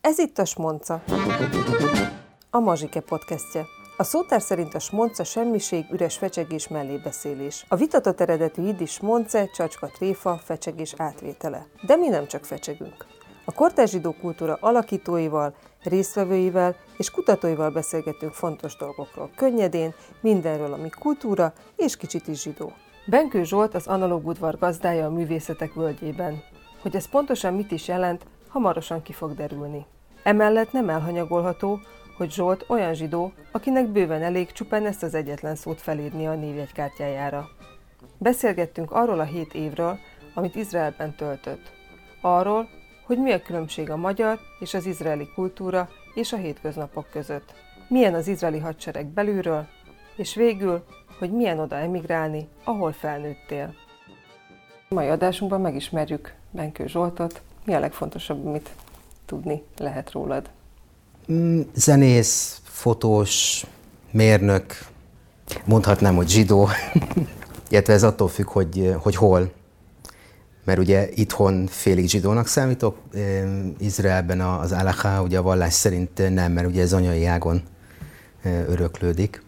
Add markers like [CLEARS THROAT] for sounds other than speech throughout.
Ez itt a Smonca. A Mazsike podcastje. A szótár szerint a smonca semmiség, üres fecsegés mellébeszélés. A vitatott eredetű iddis smonce, csacska tréfa, fecsegés átvétele. De mi nem csak fecsegünk. A kortárs zsidó kultúra alakítóival, résztvevőivel és kutatóival beszélgetünk fontos dolgokról, könnyedén, mindenről, ami kultúra és kicsit is zsidó. Benkő Zsolt az analóg udvar gazdája a művészetek völgyében. Hogy ez pontosan mit is jelent, hamarosan ki fog derülni. Emellett nem elhanyagolható, hogy Zsolt olyan zsidó, akinek bőven elég csupán ezt az egyetlen szót felírni a névjegykártyájára. Beszélgettünk arról a hét évről, amit Izraelben töltött. Arról, hogy mi a különbség a magyar és az izraeli kultúra és a hétköznapok között. Milyen az izraeli hadsereg belülről, és végül, hogy milyen oda emigrálni, ahol felnőttél. Mai adásunkban megismerjük Benkő Zsoltot. Mi a legfontosabb, amit tudni lehet rólad? Mm, zenész, fotós, mérnök, mondhatnám, hogy zsidó, [LAUGHS] illetve ez attól függ, hogy, hogy hol. Mert ugye itthon félig zsidónak számítok, Izraelben az alaha, ugye a vallás szerint nem, mert ugye ez anyai ágon öröklődik.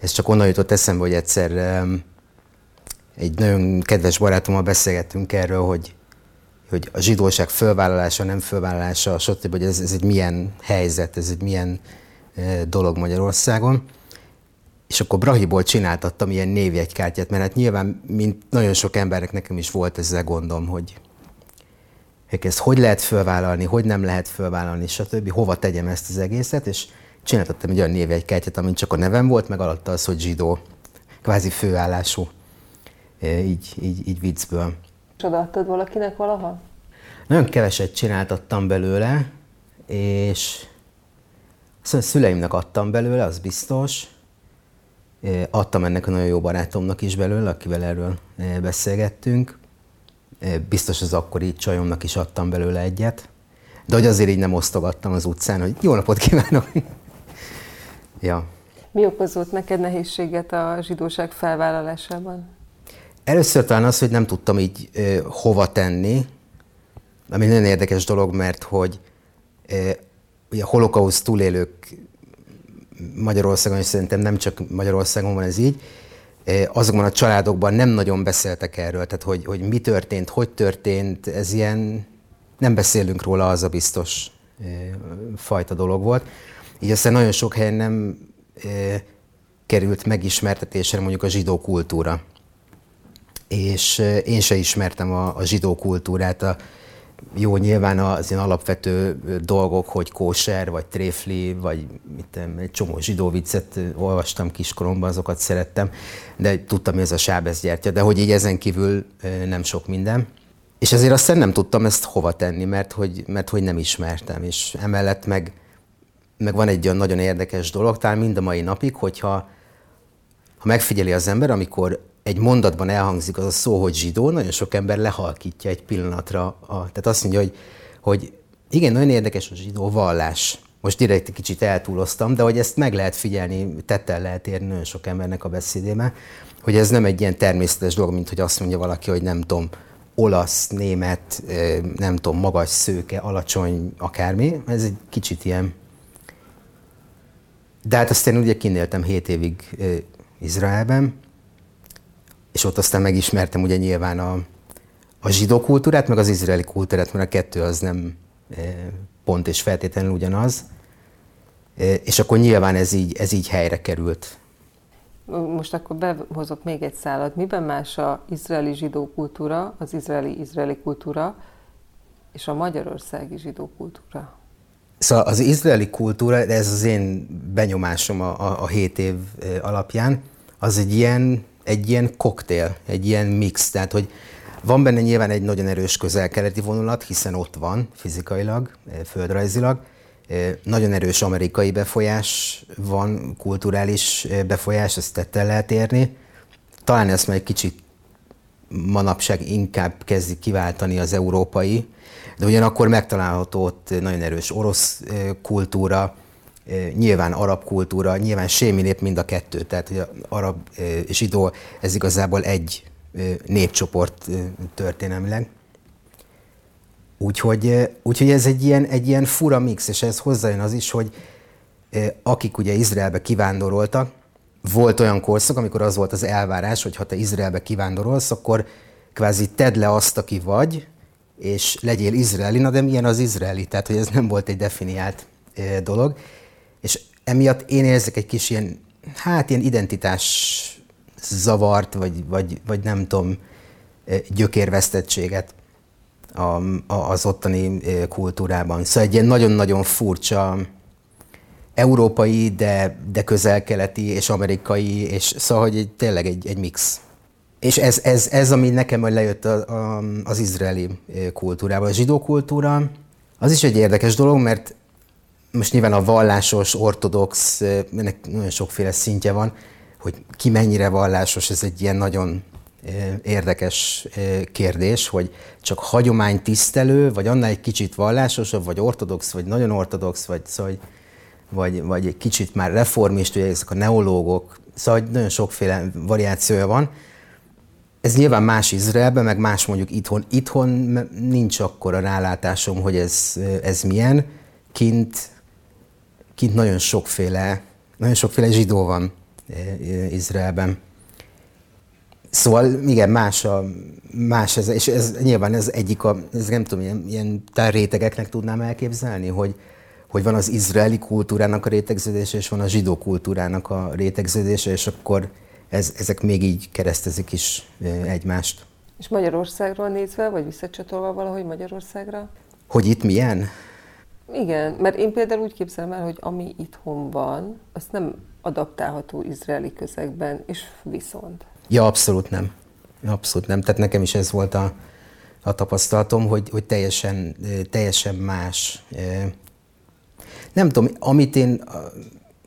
Ez csak onnan jutott eszembe, hogy egyszer egy nagyon kedves barátommal beszélgettünk erről, hogy hogy a zsidóság fölvállalása, nem fölvállalása, stb., hogy ez, ez egy milyen helyzet, ez egy milyen dolog Magyarországon. És akkor Brahiból csináltattam ilyen névjegykártyát, mert hát nyilván, mint nagyon sok embernek nekem is volt ezzel gondom, hogy ezt hogy lehet fölvállalni, hogy nem lehet fölvállalni, stb. Hova tegyem ezt az egészet, és csináltattam egy olyan névjegykártyát, amin csak a nevem volt, meg alatta az, hogy zsidó, kvázi főállású, így, így, így viccből. Odaadtad valakinek valaha? Nagyon keveset csináltattam belőle, és a szüleimnek adtam belőle, az biztos. Adtam ennek a nagyon jó barátomnak is belőle, akivel erről beszélgettünk. Biztos az akkori csajomnak is adtam belőle egyet. De hogy azért így nem osztogattam az utcán, hogy jó napot kívánok! [LAUGHS] ja. Mi okozott neked nehézséget a zsidóság felvállalásában? Először talán az, hogy nem tudtam így ö, hova tenni, ami nagyon érdekes dolog, mert hogy ö, ugye a holokauszt túlélők Magyarországon, és szerintem nem csak Magyarországon van ez így, azokban a családokban nem nagyon beszéltek erről, tehát hogy, hogy mi történt, hogy történt, ez ilyen, nem beszélünk róla, az a biztos fajta dolog volt. Így aztán nagyon sok helyen nem került megismertetésre mondjuk a zsidó kultúra és én se ismertem a, a zsidó kultúrát. A, jó, nyilván az ilyen alapvető dolgok, hogy kóser, vagy tréfli, vagy mit, egy csomó zsidó viccet olvastam kiskoromban, azokat szerettem, de tudtam, hogy ez a sábezgyertya, de hogy így ezen kívül nem sok minden. És ezért aztán nem tudtam ezt hova tenni, mert hogy, mert hogy nem ismertem, és emellett meg, meg van egy olyan nagyon érdekes dolog, talán mind a mai napig, hogyha ha megfigyeli az ember, amikor egy mondatban elhangzik az a szó, hogy zsidó, nagyon sok ember lehalkítja egy pillanatra. A, tehát azt mondja, hogy, hogy igen, nagyon érdekes a zsidó vallás. Most direkt egy kicsit eltúloztam, de hogy ezt meg lehet figyelni, tettel lehet érni nagyon sok embernek a beszédébe, hogy ez nem egy ilyen természetes dolog, mint hogy azt mondja valaki, hogy nem tudom, olasz, német, nem tudom, magas, szőke, alacsony, akármi. Ez egy kicsit ilyen. De hát azt én ugye kinéltem 7 évig Izraelben, és ott aztán megismertem ugye nyilván a, a zsidó kultúrát, meg az izraeli kultúrát, mert a kettő az nem e, pont és feltétlenül ugyanaz. E, és akkor nyilván ez így, ez így helyre került. Most akkor behozok még egy szállat. Miben más a izraeli zsidó kultúra, az izraeli-izraeli kultúra, és a magyarországi zsidó kultúra? Szóval az izraeli kultúra, ez az én benyomásom a, a, a hét év e, alapján, az egy ilyen egy ilyen koktél, egy ilyen mix, tehát hogy van benne nyilván egy nagyon erős közel-keleti vonulat, hiszen ott van fizikailag, eh, földrajzilag. Eh, nagyon erős amerikai befolyás van, kulturális eh, befolyás, ezt tettel lehet érni. Talán ezt már egy kicsit manapság inkább kezdik kiváltani az európai, de ugyanakkor megtalálható ott nagyon erős orosz kultúra, nyilván arab kultúra, nyilván sémi nép mind a kettő, tehát hogy arab és zsidó, ez igazából egy népcsoport történelmileg. Úgyhogy, úgyhogy ez egy ilyen, egy ilyen fura mix, és ez hozzájön az is, hogy akik ugye Izraelbe kivándoroltak, volt olyan korszak, amikor az volt az elvárás, hogy ha te Izraelbe kivándorolsz, akkor kvázi tedd le azt, aki vagy, és legyél izraeli, na de milyen az izraeli? Tehát, hogy ez nem volt egy definiált dolog. És emiatt én érzek egy kis ilyen, hát ilyen identitás zavart, vagy, vagy, vagy nem tudom, gyökérvesztettséget a, az ottani kultúrában. Szóval egy ilyen nagyon-nagyon furcsa európai, de, de közel-keleti és amerikai, és szóval, hogy egy, tényleg egy, egy mix. És ez, ez, ez, ami nekem majd lejött a, a, az izraeli kultúrában. A zsidó kultúra, az is egy érdekes dolog, mert most nyilván a vallásos, ortodox, ennek nagyon sokféle szintje van, hogy ki mennyire vallásos, ez egy ilyen nagyon érdekes kérdés, hogy csak hagyomány tisztelő, vagy annál egy kicsit vallásosabb, vagy ortodox, vagy nagyon ortodox, vagy, szóval, vagy, vagy egy kicsit már reformist, ugye ezek a neológok, szóval nagyon sokféle variációja van. Ez nyilván más Izraelben, meg más mondjuk itthon. Itthon nincs akkor a rálátásom, hogy ez, ez milyen. Kint, kint nagyon sokféle, nagyon sokféle zsidó van Izraelben. Szóval igen, más, a, más ez, és ez nyilván ez egyik, a, ez nem tudom, ilyen, ilyen rétegeknek tudnám elképzelni, hogy, hogy van az izraeli kultúrának a rétegződése, és van a zsidó kultúrának a rétegződése, és akkor ez, ezek még így keresztezik is egymást. És Magyarországról nézve, vagy visszacsatolva valahogy Magyarországra? Hogy itt milyen? Igen, mert én például úgy képzelem el, hogy ami itthon van, az nem adaptálható izraeli közegben, és viszont. Ja, abszolút nem. Abszolút nem. Tehát nekem is ez volt a, a tapasztalatom, hogy, hogy teljesen, teljesen más. Nem tudom, amit én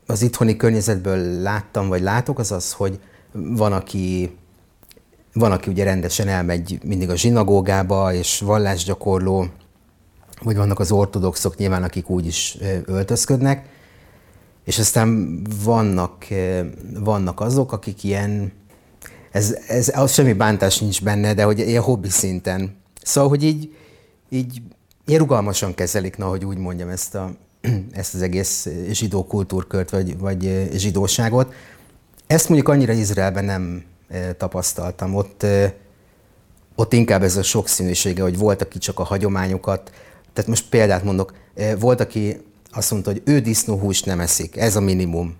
az itthoni környezetből láttam, vagy látok, az az, hogy van, aki, van, aki ugye rendesen elmegy mindig a zsinagógába, és vallásgyakorló, vagy vannak az ortodoxok nyilván, akik úgy is öltözködnek, és aztán vannak, vannak azok, akik ilyen, ez, ez, az semmi bántás nincs benne, de hogy ilyen hobbi szinten. Szóval, hogy így, így ilyen rugalmasan kezelik, na, hogy úgy mondjam, ezt, a, [CLEARS THROAT] ezt az egész zsidó kultúrkört, vagy, vagy zsidóságot. Ezt mondjuk annyira Izraelben nem tapasztaltam. Ott, ott inkább ez a sokszínűsége, hogy volt, aki csak a hagyományokat, tehát most példát mondok, volt, aki azt mondta, hogy ő disznóhúst nem eszik, ez a minimum.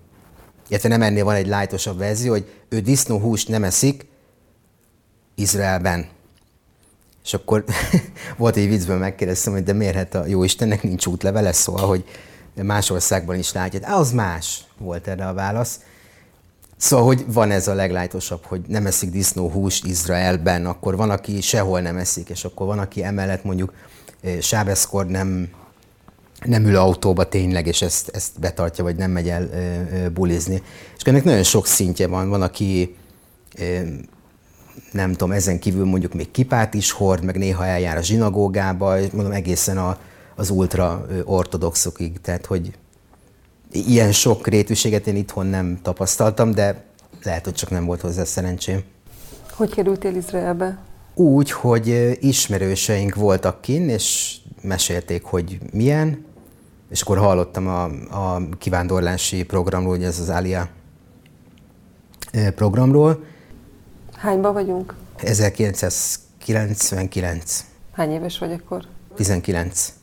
Illetve nem ennél van egy lájtosabb verzió, hogy ő disznóhúst nem eszik Izraelben. És akkor [LAUGHS] volt egy viccből megkérdeztem, hogy de miért hát a jó Istennek nincs útlevele, szóval, hogy más országban is látja. Hát az más volt erre a válasz. Szóval, hogy van ez a leglájtosabb, hogy nem eszik disznóhúst Izraelben, akkor van, aki sehol nem eszik, és akkor van, aki emellett mondjuk sábeszkor nem nem ül autóba tényleg, és ezt, ezt betartja, vagy nem megy el bulizni. És ennek nagyon sok szintje van. Van, aki nem tudom, ezen kívül mondjuk még kipát is hord, meg néha eljár a zsinagógába, és mondom egészen a, az ultra ortodoxokig. Tehát, hogy ilyen sok rétűséget én itthon nem tapasztaltam, de lehet, hogy csak nem volt hozzá szerencsém. Hogy kerültél Izraelbe? Úgy, hogy ismerőseink voltak kin, és mesélték, hogy milyen, és akkor hallottam a, a kivándorlási programról, hogy ez az Alia programról. Hányban vagyunk? 1999. Hány éves vagy akkor? 19.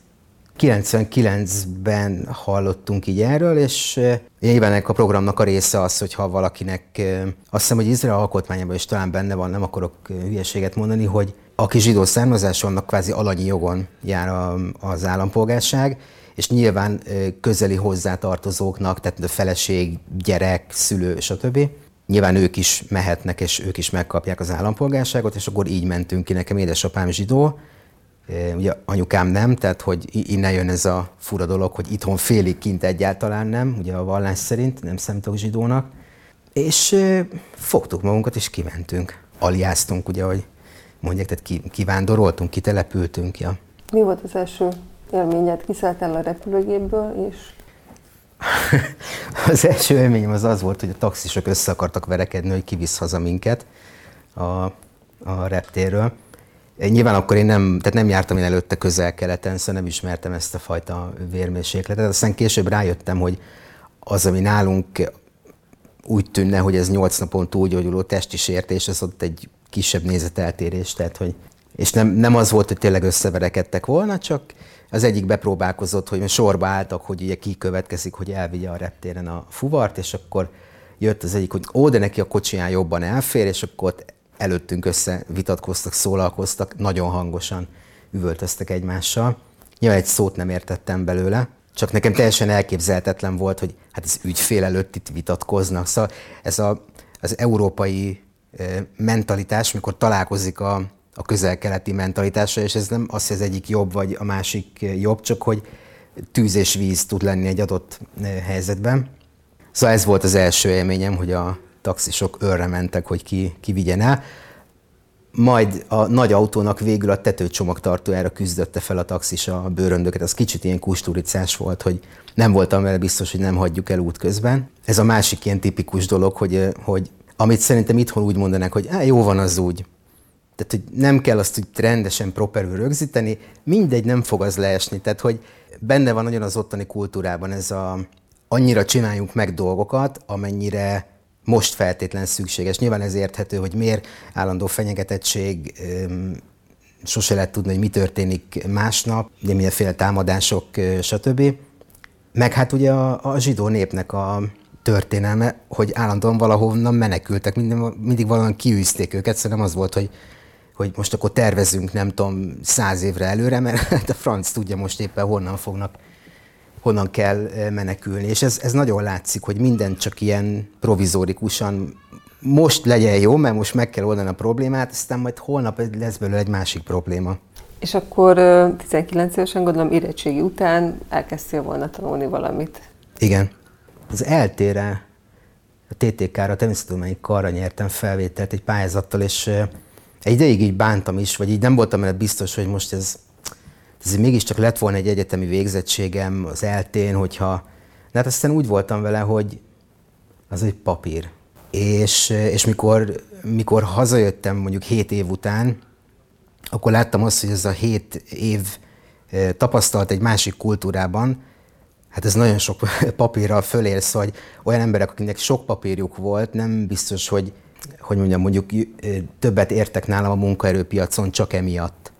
99-ben hallottunk így erről, és nyilván ennek a programnak a része az, hogy ha valakinek, azt hiszem, hogy Izrael alkotmányában is talán benne van, nem akarok hülyeséget mondani, hogy aki zsidó származású, annak kvázi alanyi jogon jár a, az állampolgárság, és nyilván közeli hozzátartozóknak, tehát a feleség, gyerek, szülő, stb. Nyilván ők is mehetnek, és ők is megkapják az állampolgárságot, és akkor így mentünk ki. Nekem édesapám zsidó, ugye anyukám nem, tehát hogy innen jön ez a fura dolog, hogy itthon félig kint egyáltalán nem, ugye a vallás szerint nem számítok zsidónak. És fogtuk magunkat, és kimentünk. Aliáztunk, ugye, hogy mondják, tehát kivándoroltunk, kitelepültünk. Ja. Mi volt az első élményed? Kiszálltál a repülőgépből, és... [LAUGHS] az első élményem az az volt, hogy a taxisok össze akartak verekedni, hogy kivisz haza minket a, a reptérről. Nyilván akkor én nem, tehát nem jártam én előtte közel-keleten, szóval nem ismertem ezt a fajta vérmérsékletet. Aztán később rájöttem, hogy az, ami nálunk úgy tűnne, hogy ez nyolc napon túlgyógyuló testi sértés, az ott egy kisebb nézeteltérés, tehát hogy és nem, nem az volt, hogy tényleg összeverekedtek volna, csak az egyik bepróbálkozott, hogy sorba álltak, hogy ugye ki következik, hogy elvigye a reptéren a fuvart, és akkor jött az egyik, hogy ó, de neki a kocsiján jobban elfér, és akkor ott előttünk össze vitatkoztak, szólalkoztak, nagyon hangosan üvöltöztek egymással. Nyilván egy szót nem értettem belőle, csak nekem teljesen elképzelhetetlen volt, hogy hát ez ügyfél előtt itt vitatkoznak. Szóval ez a, az európai mentalitás, mikor találkozik a, a közel-keleti mentalitása, és ez nem az, hogy az egyik jobb, vagy a másik jobb, csak hogy tűz és víz tud lenni egy adott helyzetben. Szóval ez volt az első élményem, hogy a taxisok örre mentek, hogy ki, ki vigyen el. Majd a nagy autónak végül a tetőcsomagtartójára küzdötte fel a taxis a bőröndöket. Az kicsit ilyen kusturicás volt, hogy nem voltam vele biztos, hogy nem hagyjuk el útközben. Ez a másik ilyen tipikus dolog, hogy, hogy amit szerintem itthon úgy mondanak, hogy jó van az úgy. Tehát, hogy nem kell azt úgy rendesen properül rögzíteni, mindegy, nem fog az leesni. Tehát, hogy benne van nagyon az ottani kultúrában ez a annyira csináljunk meg dolgokat, amennyire most feltétlen szükséges. Nyilván ez érthető, hogy miért állandó fenyegetettség, sose lehet tudni, hogy mi történik másnap, ugye mindenféle támadások, stb. Meg hát ugye a, a zsidó népnek a történelme, hogy állandóan valahonnan menekültek, mindig, mindig valahonnan kiűzték őket, szerintem az volt, hogy hogy most akkor tervezünk, nem tudom, száz évre előre, mert [LAUGHS] hát a franc tudja most éppen honnan fognak honnan kell menekülni. És ez, ez nagyon látszik, hogy minden csak ilyen provizórikusan most legyen jó, mert most meg kell oldani a problémát, aztán majd holnap lesz belőle egy másik probléma. És akkor 19 évesen, gondolom érettségi után elkezdtél volna tanulni valamit. Igen. Az eltére, a TTK-ra, természettudományi karra nyertem felvételt egy pályázattal, és egy ideig így bántam is, vagy így nem voltam mert biztos, hogy most ez ez mégiscsak lett volna egy egyetemi végzettségem az eltén, hogyha... De hát aztán úgy voltam vele, hogy az egy papír. És, és mikor, mikor hazajöttem mondjuk hét év után, akkor láttam azt, hogy ez a hét év e, tapasztalt egy másik kultúrában, hát ez nagyon sok [LAUGHS] papírral fölérsz, hogy olyan emberek, akiknek sok papírjuk volt, nem biztos, hogy, hogy mondjam, mondjuk e, többet értek nálam a munkaerőpiacon csak emiatt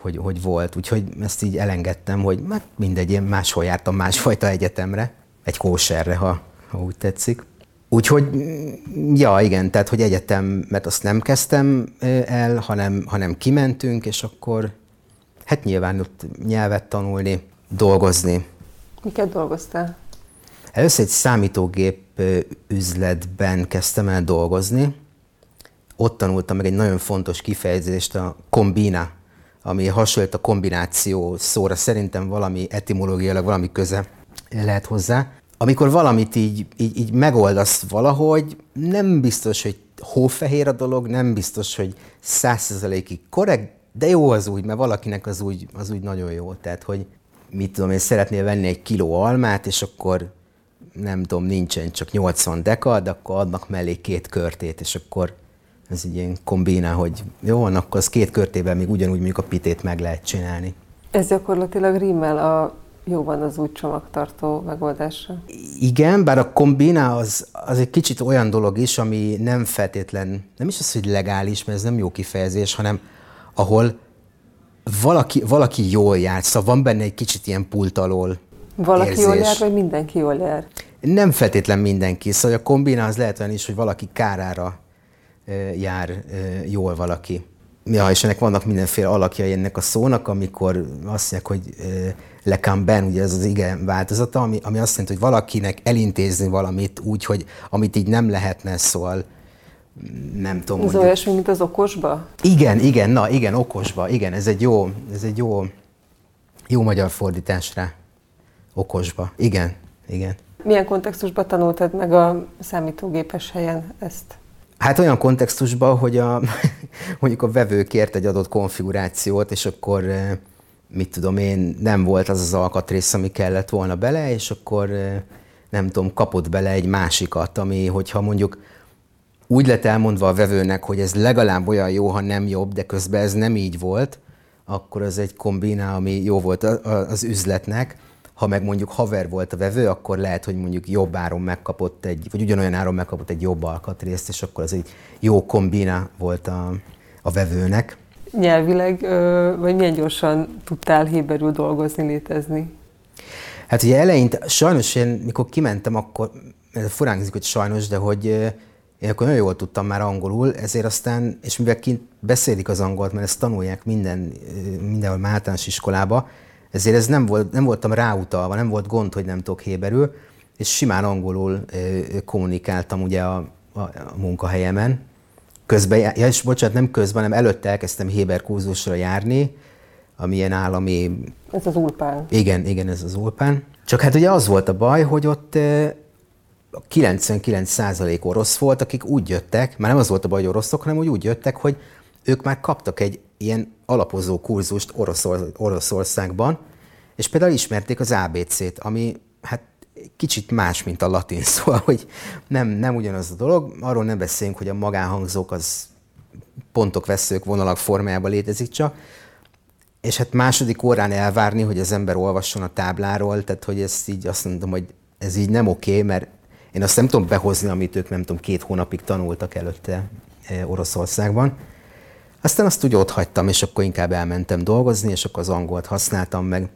hogy, hogy volt. Úgyhogy ezt így elengedtem, hogy hát mindegy, én máshol jártam másfajta egyetemre, egy kóserre, ha, ha úgy tetszik. Úgyhogy, ja, igen, tehát, hogy egyetem, mert azt nem kezdtem el, hanem, hanem kimentünk, és akkor hát nyilván ott nyelvet tanulni, dolgozni. Miket dolgoztál? Először egy számítógép üzletben kezdtem el dolgozni. Ott tanultam meg egy nagyon fontos kifejezést, a kombina ami hasonlít a kombináció szóra, szerintem valami etimológiailag valami köze lehet hozzá. Amikor valamit így, így, így megoldasz valahogy, nem biztos, hogy hófehér a dolog, nem biztos, hogy százszerzalékig korrekt, de jó az úgy, mert valakinek az úgy, az úgy nagyon jó. Tehát, hogy mit tudom én, szeretnél venni egy kiló almát, és akkor nem tudom, nincsen csak 80 dekad, akkor adnak mellé két körtét, és akkor ez egy ilyen kombinál, hogy jó van, akkor az két körtével még ugyanúgy mondjuk a pitét meg lehet csinálni. Ez gyakorlatilag rímel a jó van az úgy csomagtartó megoldása. Igen, bár a kombina az, az egy kicsit olyan dolog is, ami nem feltétlen, nem is az, hogy legális, mert ez nem jó kifejezés, hanem ahol valaki, valaki jól jár, szóval van benne egy kicsit ilyen pult alól Valaki érzés. jól jár, vagy mindenki jól jár? Nem feltétlen mindenki, szóval a kombina az lehet olyan is, hogy valaki kárára jár jól valaki. Ja, és ennek vannak mindenféle alakjai ennek a szónak, amikor azt mondják, hogy le camben, ugye ez az igen változata, ami, ami azt jelenti, hogy valakinek elintézni valamit úgy, hogy amit így nem lehetne, szóval nem tudom. Ez olyasmi, mint az okosba? Igen, igen, na igen, okosba, igen, ez egy jó, ez egy jó, jó magyar fordítás rá. Okosba, igen, igen. Milyen kontextusban tanultad meg a számítógépes helyen ezt? Hát olyan kontextusban, hogy a, [LAUGHS] mondjuk a vevő kért egy adott konfigurációt, és akkor eh, mit tudom én, nem volt az az alkatrész, ami kellett volna bele, és akkor eh, nem tudom, kapott bele egy másikat, ami, hogyha mondjuk úgy lett elmondva a vevőnek, hogy ez legalább olyan jó, ha nem jobb, de közben ez nem így volt, akkor az egy kombina, ami jó volt az üzletnek. Ha meg mondjuk haver volt a vevő, akkor lehet, hogy mondjuk jobb áron megkapott egy, vagy ugyanolyan áron megkapott egy jobb alkatrészt, és akkor az egy jó kombina volt a, a vevőnek. Nyelvileg, vagy milyen gyorsan tudtál héberül dolgozni, létezni? Hát ugye eleinte, sajnos én, mikor kimentem, akkor, furán hogy sajnos, de hogy én akkor nagyon jól tudtam már angolul, ezért aztán, és mivel kint beszélik az angolt, mert ezt tanulják minden, mindenhol általános iskolába, ezért ez nem, volt, nem voltam ráutalva, nem volt gond, hogy nem tudok héberül, és simán angolul kommunikáltam ugye a, a, a munkahelyemen. Közben, ja, és bocsánat, nem közben, hanem előtte elkezdtem héber kurzusra járni, ami ilyen állami... Ez az ulpán. Igen, igen, ez az ulpán. Csak hát ugye az volt a baj, hogy ott 99% orosz volt, akik úgy jöttek, már nem az volt a baj, hogy oroszok, hanem úgy, úgy jöttek, hogy ők már kaptak egy ilyen alapozó kurzust Oroszor, Oroszországban, és például ismerték az ABC-t, ami hát kicsit más, mint a latin, szóval, [LAUGHS] hogy nem, nem ugyanaz a dolog. Arról nem beszélünk, hogy a magánhangzók az pontok, veszők, vonalak formájában létezik csak, és hát második órán elvárni, hogy az ember olvasson a tábláról, tehát hogy ezt így azt mondom, hogy ez így nem oké, okay, mert én azt nem tudom behozni, amit ők nem tudom, két hónapig tanultak előtte eh, Oroszországban. Aztán azt úgy ott hagytam, és akkor inkább elmentem dolgozni, és akkor az angolt használtam meg.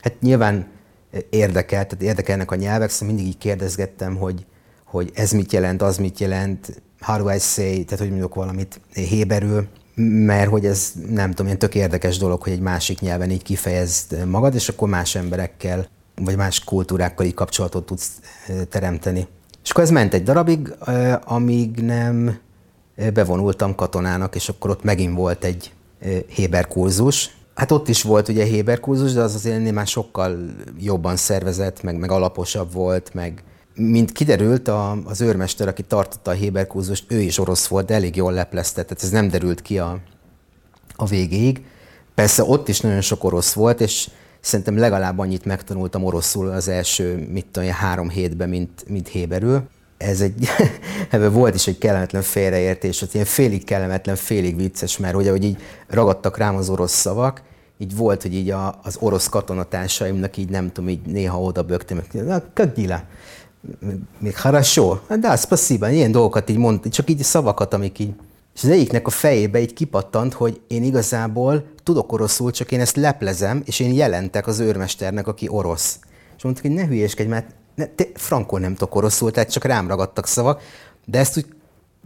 Hát nyilván eh, érdekelt, tehát érdekelnek a nyelvek, szóval mindig így kérdezgettem, hogy, hogy ez mit jelent, az mit jelent, how do I say, tehát hogy mondjuk valamit héberül, mert hogy ez nem tudom, ilyen tök érdekes dolog, hogy egy másik nyelven így kifejezd magad, és akkor más emberekkel, vagy más kultúrákkal így kapcsolatot tudsz eh, teremteni. És akkor ez ment egy darabig, amíg nem bevonultam katonának, és akkor ott megint volt egy Héber kurzus. Hát ott is volt ugye Héber kurzus, de az azért ennél már sokkal jobban szervezett, meg, meg alaposabb volt, meg mint kiderült, a, az őrmester, aki tartotta a Héber kurzust, ő is orosz volt, de elég jól leplezte, tehát ez nem derült ki a, a végéig. Persze ott is nagyon sok orosz volt, és szerintem legalább annyit megtanultam oroszul az első, mit tudom, három hétben, mint, mint héberül. Ez egy, [LAUGHS] ebben volt is egy kellemetlen félreértés, hogy ilyen félig kellemetlen, félig vicces, mert ugye, hogy így ragadtak rám az orosz szavak, így volt, hogy így a, az orosz katonatársaimnak így nem tudom, így néha oda bögtem, kögnyila, még harasó, de spasiba, ilyen dolgokat így mondta, csak így szavakat, amik így és az egyiknek a fejébe így kipattant, hogy én igazából tudok oroszul, csak én ezt leplezem, és én jelentek az őrmesternek, aki orosz. És mondtuk, hogy ne hülyéskedj, mert ne, te frankon nem tudok oroszul, tehát csak rám ragadtak szavak, de ezt úgy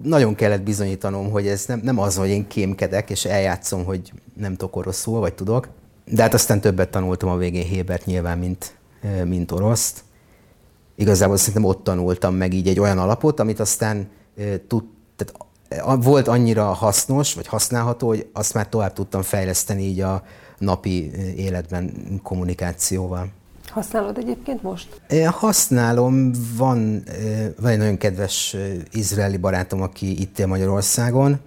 nagyon kellett bizonyítanom, hogy ez nem, nem az, hogy én kémkedek, és eljátszom, hogy nem tudok oroszul, vagy tudok. De hát aztán többet tanultam a végén Hébert nyilván, mint, mint oroszt. Igazából szerintem ott tanultam meg így egy olyan alapot, amit aztán tud, tehát volt annyira hasznos, vagy használható, hogy azt már tovább tudtam fejleszteni így a napi életben kommunikációval. Használod egyébként most? Használom, van, van egy nagyon kedves izraeli barátom, aki itt él Magyarországon.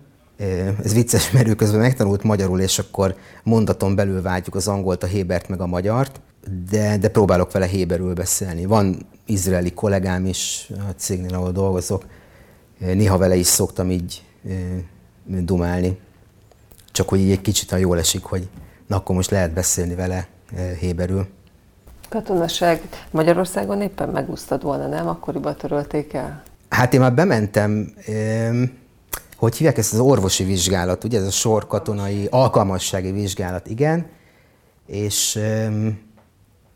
Ez vicces, mert ő közben megtanult magyarul, és akkor mondaton belül vágyjuk az angolt, a hébert meg a magyart, de, de próbálok vele héberül beszélni. Van izraeli kollégám is a cégnél, ahol dolgozok, Néha vele is szoktam így dumálni. Csak hogy így egy kicsit jól esik, hogy na akkor most lehet beszélni vele héberül. Katonaság Magyarországon éppen megúsztad volna, nem? Akkoriban törölték el? Hát én már bementem, hogy hívják ezt az orvosi vizsgálat, ugye ez a sorkatonai alkalmassági vizsgálat, igen, és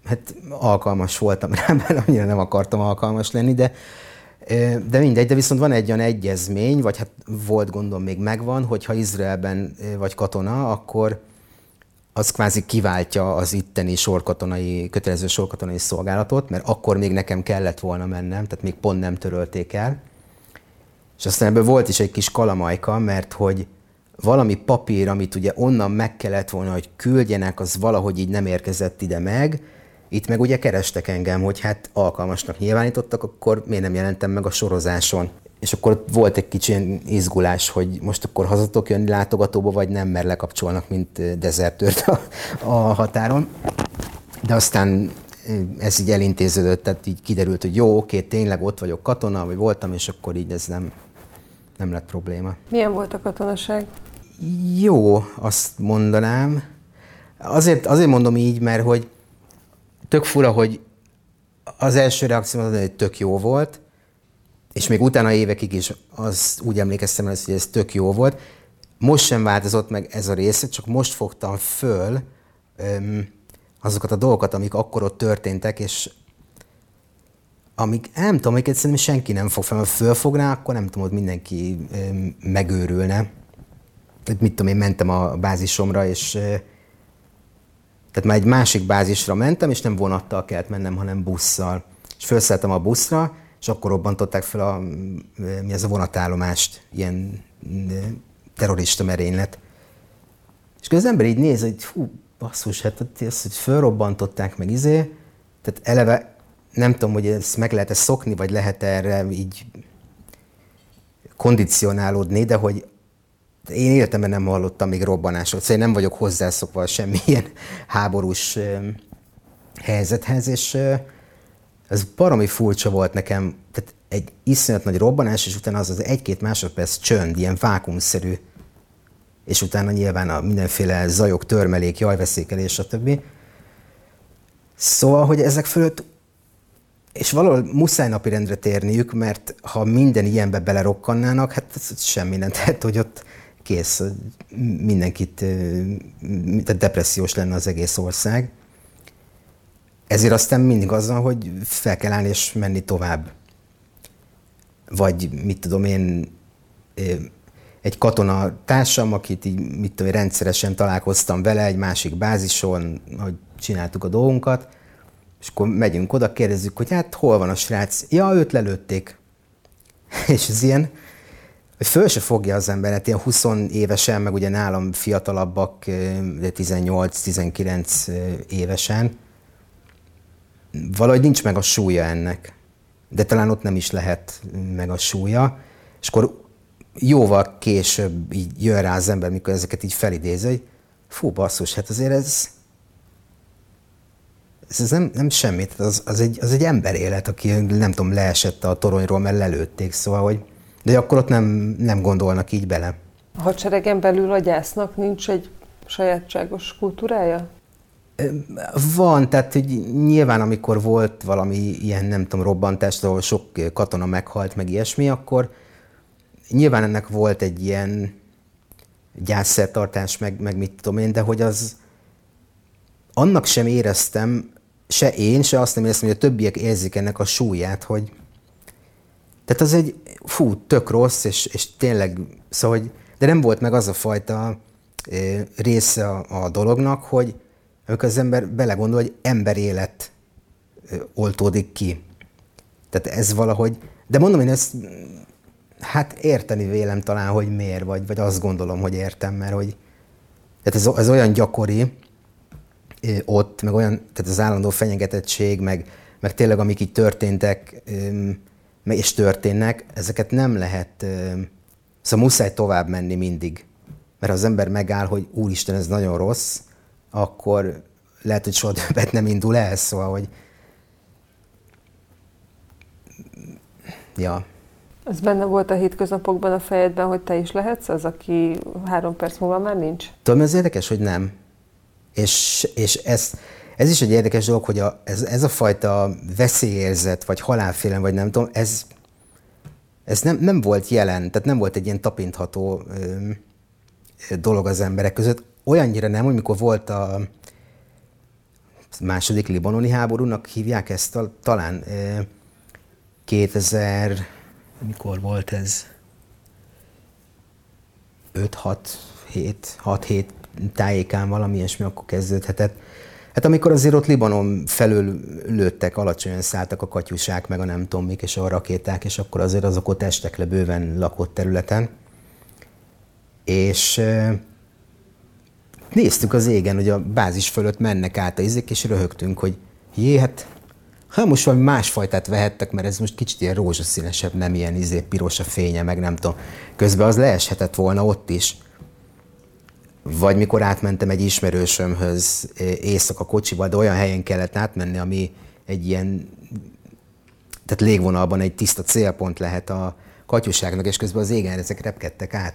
hát alkalmas voltam rá, [LAUGHS] mert annyira nem akartam alkalmas lenni, de de mindegy, de viszont van egy olyan egyezmény, vagy hát volt gondom még megvan, hogy ha Izraelben vagy katona, akkor az kvázi kiváltja az itteni sorkatonai, kötelező sorkatonai szolgálatot, mert akkor még nekem kellett volna mennem, tehát még pont nem törölték el. És aztán ebből volt is egy kis kalamajka, mert hogy valami papír, amit ugye onnan meg kellett volna, hogy küldjenek, az valahogy így nem érkezett ide meg, itt meg ugye kerestek engem, hogy hát alkalmasnak nyilvánítottak, akkor miért nem jelentem meg a sorozáson. És akkor volt egy kicsi izgulás, hogy most akkor hazatok jönni látogatóba, vagy nem, mert lekapcsolnak, mint dezertőrt a, a határon. De aztán ez így elintéződött, tehát így kiderült, hogy jó, oké, tényleg ott vagyok katona, vagy voltam, és akkor így ez nem, nem lett probléma. Milyen volt a katonaság? Jó, azt mondanám. Azért, azért mondom így, mert hogy tök fura, hogy az első reakció az, hogy tök jó volt, és még utána évekig is az úgy emlékeztem, hogy ez tök jó volt. Most sem változott meg ez a része, csak most fogtam föl öm, azokat a dolgokat, amik akkor ott történtek, és amik, nem tudom, amiket szerintem senki nem fog fel, ha fölfogná, akkor nem tudom, hogy mindenki öm, megőrülne. Tehát mit tudom, én mentem a bázisomra, és tehát már egy másik bázisra mentem, és nem vonattal kellett mennem, hanem busszal. És felszálltam a buszra, és akkor robbantották fel a, mi ez a vonatállomást, ilyen terrorista merénylet. És az ember így néz, hogy hú, basszus, hát ezt, hogy fölrobbantották meg izé, tehát eleve nem tudom, hogy ezt meg lehet-e szokni, vagy lehet erre így kondicionálódni, de hogy én életemben nem hallottam még robbanásról, szóval én nem vagyok hozzászokva semmilyen háborús helyzethez, és ez baromi furcsa volt nekem, tehát egy iszonyat nagy robbanás, és utána az az egy-két másodperc csönd, ilyen vákumszerű, és utána nyilván a mindenféle zajok, törmelék, jajveszékelés, stb. Szóval, hogy ezek fölött, és valahol muszáj napirendre térniük, mert ha minden ilyenbe belerokkannának, hát semmi nem. Tehát, hogy ott kész, mindenkit, tehát depressziós lenne az egész ország. Ezért aztán mindig az van, hogy fel kell állni és menni tovább. Vagy mit tudom én, egy katona társam, akit így, mit tudom, én, rendszeresen találkoztam vele egy másik bázison, hogy csináltuk a dolgunkat, és akkor megyünk oda, kérdezzük, hogy hát hol van a srác? Ja, őt lelőtték. [LAUGHS] és ez ilyen, hogy föl se fogja az emberet, ilyen 20 évesen, meg ugye nálam fiatalabbak, 18-19 évesen, valahogy nincs meg a súlya ennek. De talán ott nem is lehet meg a súlya. És akkor jóval később így jön rá az ember, mikor ezeket így felidézi, hogy fú, basszus, hát azért ez, ez, nem, nem semmi, az, az, egy, az egy ember élet, aki nem tudom, leesett a toronyról, mert lelőtték, szóval, hogy de akkor ott nem, nem gondolnak így bele. A hadseregen belül a gyásznak nincs egy sajátságos kultúrája? Van, tehát hogy nyilván amikor volt valami ilyen, nem tudom, robbantás, ahol sok katona meghalt, meg ilyesmi, akkor nyilván ennek volt egy ilyen gyászszertartás, meg, meg mit tudom én, de hogy az annak sem éreztem, se én, se azt nem éreztem, hogy a többiek érzik ennek a súlyát, hogy tehát az egy, fú, tök rossz, és, és tényleg, szóval, hogy, de nem volt meg az a fajta része a, a dolognak, hogy amikor az ember belegondol, hogy ember élet oltódik ki. Tehát ez valahogy, de mondom én ezt, hát érteni vélem talán, hogy miért, vagy, vagy azt gondolom, hogy értem, mert hogy tehát ez, ez olyan gyakori ott, meg olyan, tehát az állandó fenyegetettség, meg, meg tényleg amik így történtek, és történnek, ezeket nem lehet, szóval muszáj tovább menni mindig. Mert az ember megáll, hogy úristen, ez nagyon rossz, akkor lehet, hogy soha többet nem indul el, szóval, hogy ja. Ez benne volt a hétköznapokban a fejedben, hogy te is lehetsz az, aki három perc múlva már nincs? Tudom, ez érdekes, hogy nem. És, és ez, ez is egy érdekes dolog, hogy a, ez, ez a fajta veszélyérzet, vagy halálfélem, vagy nem tudom, ez, ez nem, nem volt jelen, tehát nem volt egy ilyen tapintható ö, dolog az emberek között. Olyannyira nem, hogy mikor volt a második libanoni háborúnak hívják ezt, talán ö, 2000, mikor volt ez? 5-6 7, 6-7 tájékán valami ilyesmi akkor kezdődhetett Hát amikor azért ott Libanon felül lőttek, alacsonyan szálltak a katyusák, meg a nem tudom mik, és a rakéták, és akkor azért azok ott estek le bőven lakott területen. És néztük az égen, hogy a bázis fölött mennek át a izék, és röhögtünk, hogy jé, hát ha most valami másfajtát vehettek, mert ez most kicsit ilyen rózsaszínesebb, nem ilyen izé, piros a fénye, meg nem tudom. Közben az leeshetett volna ott is. Vagy mikor átmentem egy ismerősömhöz éjszaka kocsival, de olyan helyen kellett átmenni, ami egy ilyen, tehát légvonalban egy tiszta célpont lehet a katyuságnak, és közben az égen ezek repkedtek át.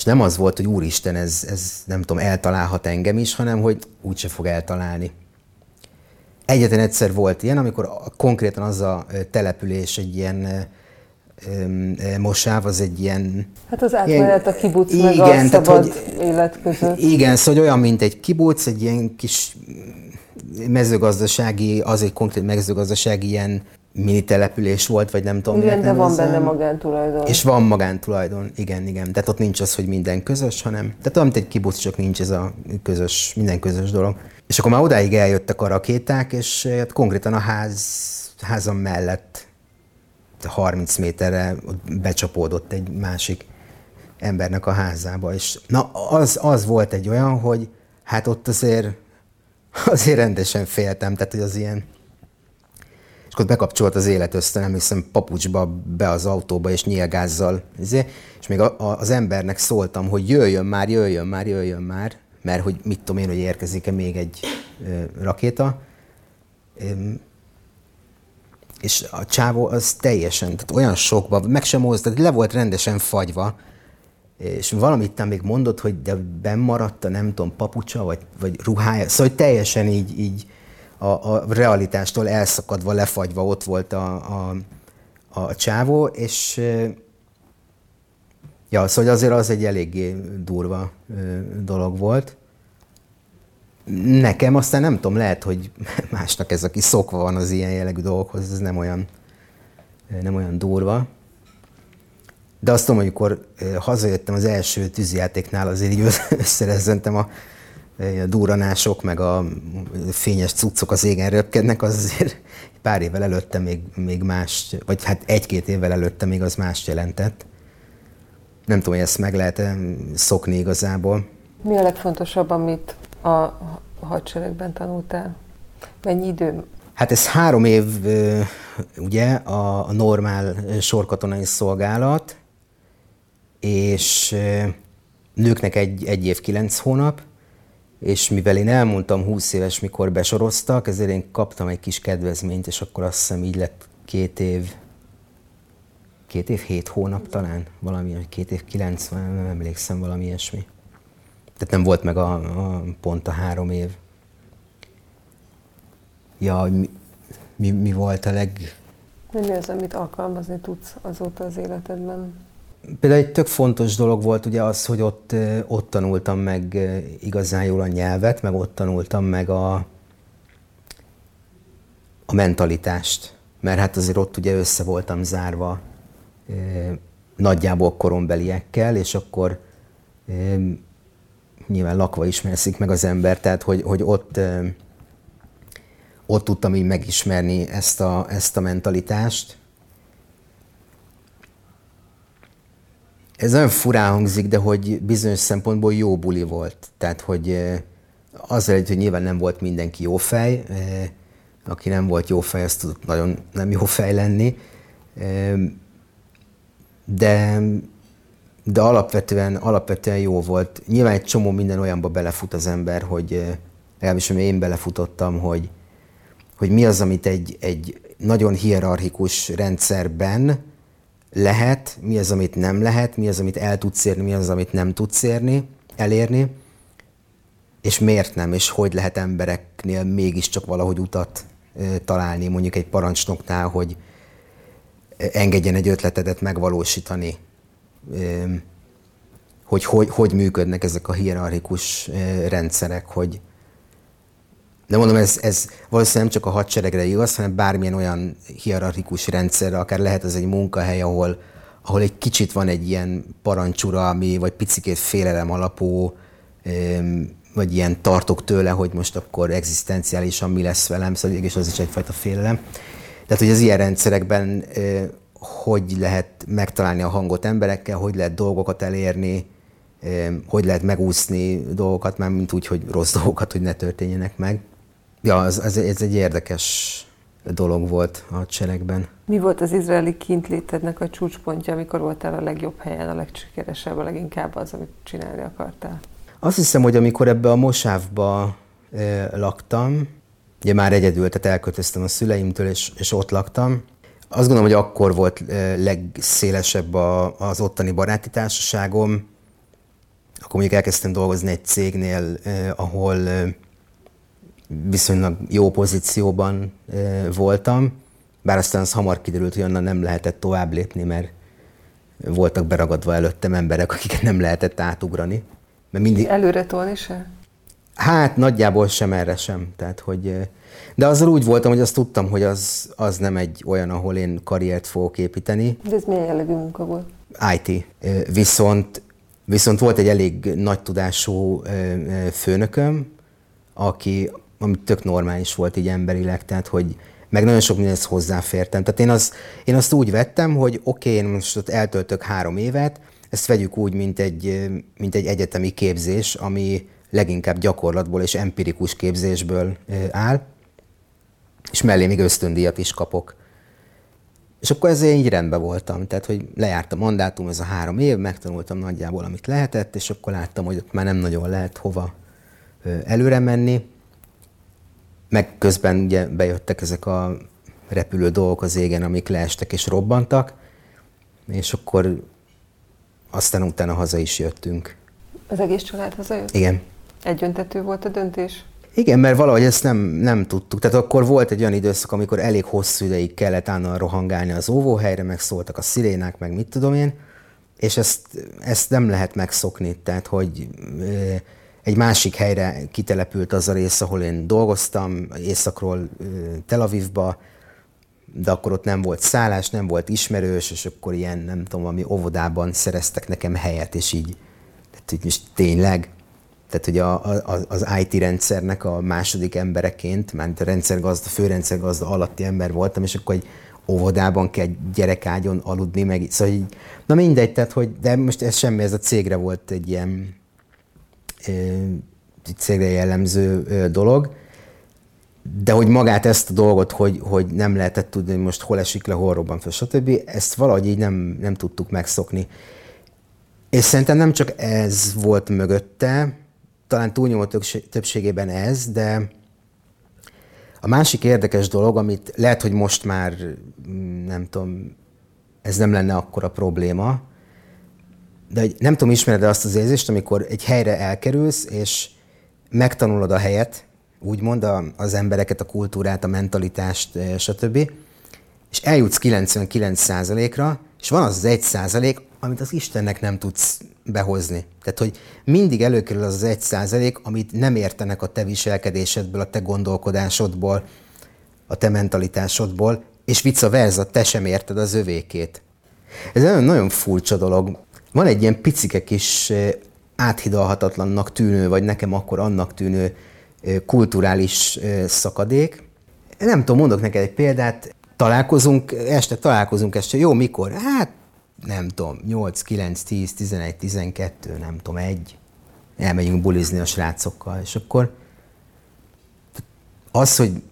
És nem az volt, hogy úristen, ez, ez nem tudom, eltalálhat engem is, hanem hogy úgyse fog eltalálni. Egyetlen egyszer volt ilyen, amikor konkrétan az a település egy ilyen mosáv, az egy ilyen... Hát az átmenet a kibuc igen, meg a szabad tehát, hogy, élet között. Igen, szóval olyan, mint egy kibuc, egy ilyen kis mezőgazdasági, az egy konkrét mezőgazdasági ilyen mini település volt, vagy nem tudom. Igen, de van benne magántulajdon. És van magántulajdon, igen, igen. Tehát ott nincs az, hogy minden közös, hanem, tehát olyan, mint egy kibuc, csak nincs ez a közös, minden közös dolog. És akkor már odáig eljöttek a rakéták, és hát konkrétan a ház, házam mellett 30 méterre becsapódott egy másik embernek a házába. És na, az, az volt egy olyan, hogy hát ott azért, [LAUGHS] azért rendesen féltem, tehát hogy az ilyen, és akkor bekapcsolt az élet ösztönem, hiszen papucsba be az autóba, és nyílgázzal. Izé, és még a, a, az embernek szóltam, hogy jöjjön már, jöjjön már, jöjjön már, mert hogy mit tudom én, hogy érkezik-e még egy ö, rakéta. és a csávó az teljesen, tehát olyan sokba, meg sem mozdult, le volt rendesen fagyva, és valamit még mondott, hogy de benn maradt a nem tudom, papucsa, vagy, vagy ruhája, szóval hogy teljesen így, így a, a realitástól elszakadva, lefagyva ott volt a, a, a csávó, és ja, szóval azért az egy eléggé durva dolog volt. Nekem aztán nem tudom, lehet, hogy [LAUGHS] másnak ez, aki szokva van az ilyen jellegű dolgokhoz, ez nem olyan, nem olyan durva. De azt tudom, amikor hazajöttem az első tűzjátéknál, azért így [LAUGHS] összerezzentem a, duranások, meg a fényes cuccok az égen röpkednek, az azért pár évvel előtte még, még más, vagy hát egy-két évvel előtte még az más jelentett. Nem tudom, hogy ezt meg lehet -e szokni igazából. Mi a legfontosabb, amit a hadseregben tanultál? Mennyi idő? Hát ez három év, ugye, a normál sorkatonai szolgálat, és nőknek egy, egy év, kilenc hónap, és mivel én elmondtam 20 éves, mikor besoroztak, ezért én kaptam egy kis kedvezményt, és akkor azt hiszem így lett két év, két év, hét hónap talán, valami, két év, kilenc, nem emlékszem, valami ilyesmi. Tehát nem volt meg a, a pont a három év. Ja, mi, mi, mi volt a leg... Mi az, amit alkalmazni tudsz azóta az életedben? Például egy tök fontos dolog volt ugye az, hogy ott, ott tanultam meg igazán jól a nyelvet, meg ott tanultam meg a, a mentalitást. Mert hát azért ott ugye össze voltam zárva nagyjából korombeliekkel, és akkor nyilván lakva ismerszik meg az ember, tehát hogy, hogy ott, ott tudtam így megismerni ezt a, ezt a mentalitást, Ez nagyon furán hangzik, de hogy bizonyos szempontból jó buli volt. Tehát, hogy azzal együtt, hogy nyilván nem volt mindenki jó fej, aki nem volt jó fej, az tudott nagyon nem jó fej lenni, de, de alapvetően, alapvetően jó volt. Nyilván egy csomó minden olyanba belefut az ember, hogy legalábbis én belefutottam, hogy, hogy mi az, amit egy, egy nagyon hierarchikus rendszerben lehet, mi az, amit nem lehet, mi az, amit el tudsz érni, mi az, amit nem tudsz érni, elérni, és miért nem, és hogy lehet embereknél mégiscsak valahogy utat találni, mondjuk egy parancsnoknál, hogy engedjen egy ötletedet megvalósítani, hogy hogy, hogy működnek ezek a hierarchikus rendszerek, hogy, de mondom, ez, ez valószínűleg nem csak a hadseregre igaz, hanem bármilyen olyan hierarchikus rendszerre, akár lehet ez egy munkahely, ahol, ahol egy kicsit van egy ilyen ami vagy picikét félelem alapú, vagy ilyen tartok tőle, hogy most akkor egzisztenciálisan mi lesz velem, szóval és az is egyfajta félelem. Tehát, hogy az ilyen rendszerekben hogy lehet megtalálni a hangot emberekkel, hogy lehet dolgokat elérni, hogy lehet megúszni dolgokat, már mint úgy, hogy rossz dolgokat, hogy ne történjenek meg. Ja, ez, ez, ez egy érdekes dolog volt a hadseregben. Mi volt az izraeli kintlétednek a csúcspontja, amikor voltál a legjobb helyen, a legsikeresebb, a leginkább az, amit csinálni akartál? Azt hiszem, hogy amikor ebbe a mosávba e, laktam, ugye már egyedül, tehát elköltöztem a szüleimtől, és, és ott laktam, Azt gondolom, hogy akkor volt legszélesebb a, az ottani baráti társaságom. Akkor mondjuk elkezdtem dolgozni egy cégnél, ahol viszonylag jó pozícióban voltam, bár aztán az hamar kiderült, hogy onnan nem lehetett tovább lépni, mert voltak beragadva előttem emberek, akiket nem lehetett átugrani. Mert mindig... Előre tolni se? Hát nagyjából sem erre sem. Tehát, hogy, de azzal úgy voltam, hogy azt tudtam, hogy az, az nem egy olyan, ahol én karriert fogok építeni. De ez milyen jellegű munka volt? IT. Viszont, viszont volt egy elég nagy tudású főnököm, aki, ami tök normális volt így emberileg, tehát hogy meg nagyon sok mindenhez hozzáfértem. Tehát én, az, én azt úgy vettem, hogy oké, okay, én most ott eltöltök három évet, ezt vegyük úgy, mint egy, mint egy egyetemi képzés, ami leginkább gyakorlatból és empirikus képzésből áll, és mellé még ösztöndíjat is kapok. És akkor ezért így rendben voltam, tehát hogy lejárt a mandátum, ez a három év, megtanultam nagyjából, amit lehetett, és akkor láttam, hogy ott már nem nagyon lehet hova előre menni. Meg közben ugye bejöttek ezek a repülő dolgok az égen, amik leestek és robbantak, és akkor aztán utána haza is jöttünk. Az egész család hazajött? Igen. Egyöntető volt a döntés? Igen, mert valahogy ezt nem, nem tudtuk. Tehát akkor volt egy olyan időszak, amikor elég hosszú ideig kellett állandóan rohangálni az óvóhelyre, meg szóltak a szirénák, meg mit tudom én, és ezt, ezt nem lehet megszokni. Tehát, hogy egy másik helyre kitelepült az a rész, ahol én dolgoztam, északról Tel Avivba, de akkor ott nem volt szállás, nem volt ismerős, és akkor ilyen, nem tudom, ami óvodában szereztek nekem helyet, és így, tehát hogy most tényleg, tehát hogy a, a, az IT rendszernek a második embereként, mert a rendszergazda, főrendszergazda alatti ember voltam, és akkor egy óvodában kell gyerekágyon aludni, meg szóval így, na mindegy, tehát hogy, de most ez semmi, ez a cégre volt egy ilyen cégre jellemző dolog, de hogy magát ezt a dolgot, hogy, hogy nem lehetett tudni, hogy most hol esik le, hol robban fel, stb., ezt valahogy így nem, nem tudtuk megszokni. És szerintem nem csak ez volt mögötte, talán túlnyomó többségében ez, de a másik érdekes dolog, amit lehet, hogy most már nem tudom, ez nem lenne akkora probléma, de nem tudom, ismered azt az érzést, amikor egy helyre elkerülsz, és megtanulod a helyet, úgymond az embereket, a kultúrát, a mentalitást, stb. És eljutsz 99%-ra, és van az az 1%, amit az Istennek nem tudsz behozni. Tehát, hogy mindig előkerül az az 1%, amit nem értenek a te viselkedésedből, a te gondolkodásodból, a te mentalitásodból, és vice versa, te sem érted az övékét. Ez nagyon, nagyon furcsa dolog. Van egy ilyen picike kis áthidalhatatlannak tűnő, vagy nekem akkor annak tűnő kulturális szakadék. Nem tudom, mondok neked egy példát, találkozunk, este találkozunk este, jó, mikor? Hát nem tudom, 8, 9, 10, 11, 12, nem tudom, egy. Elmegyünk bulizni a srácokkal, és akkor az, hogy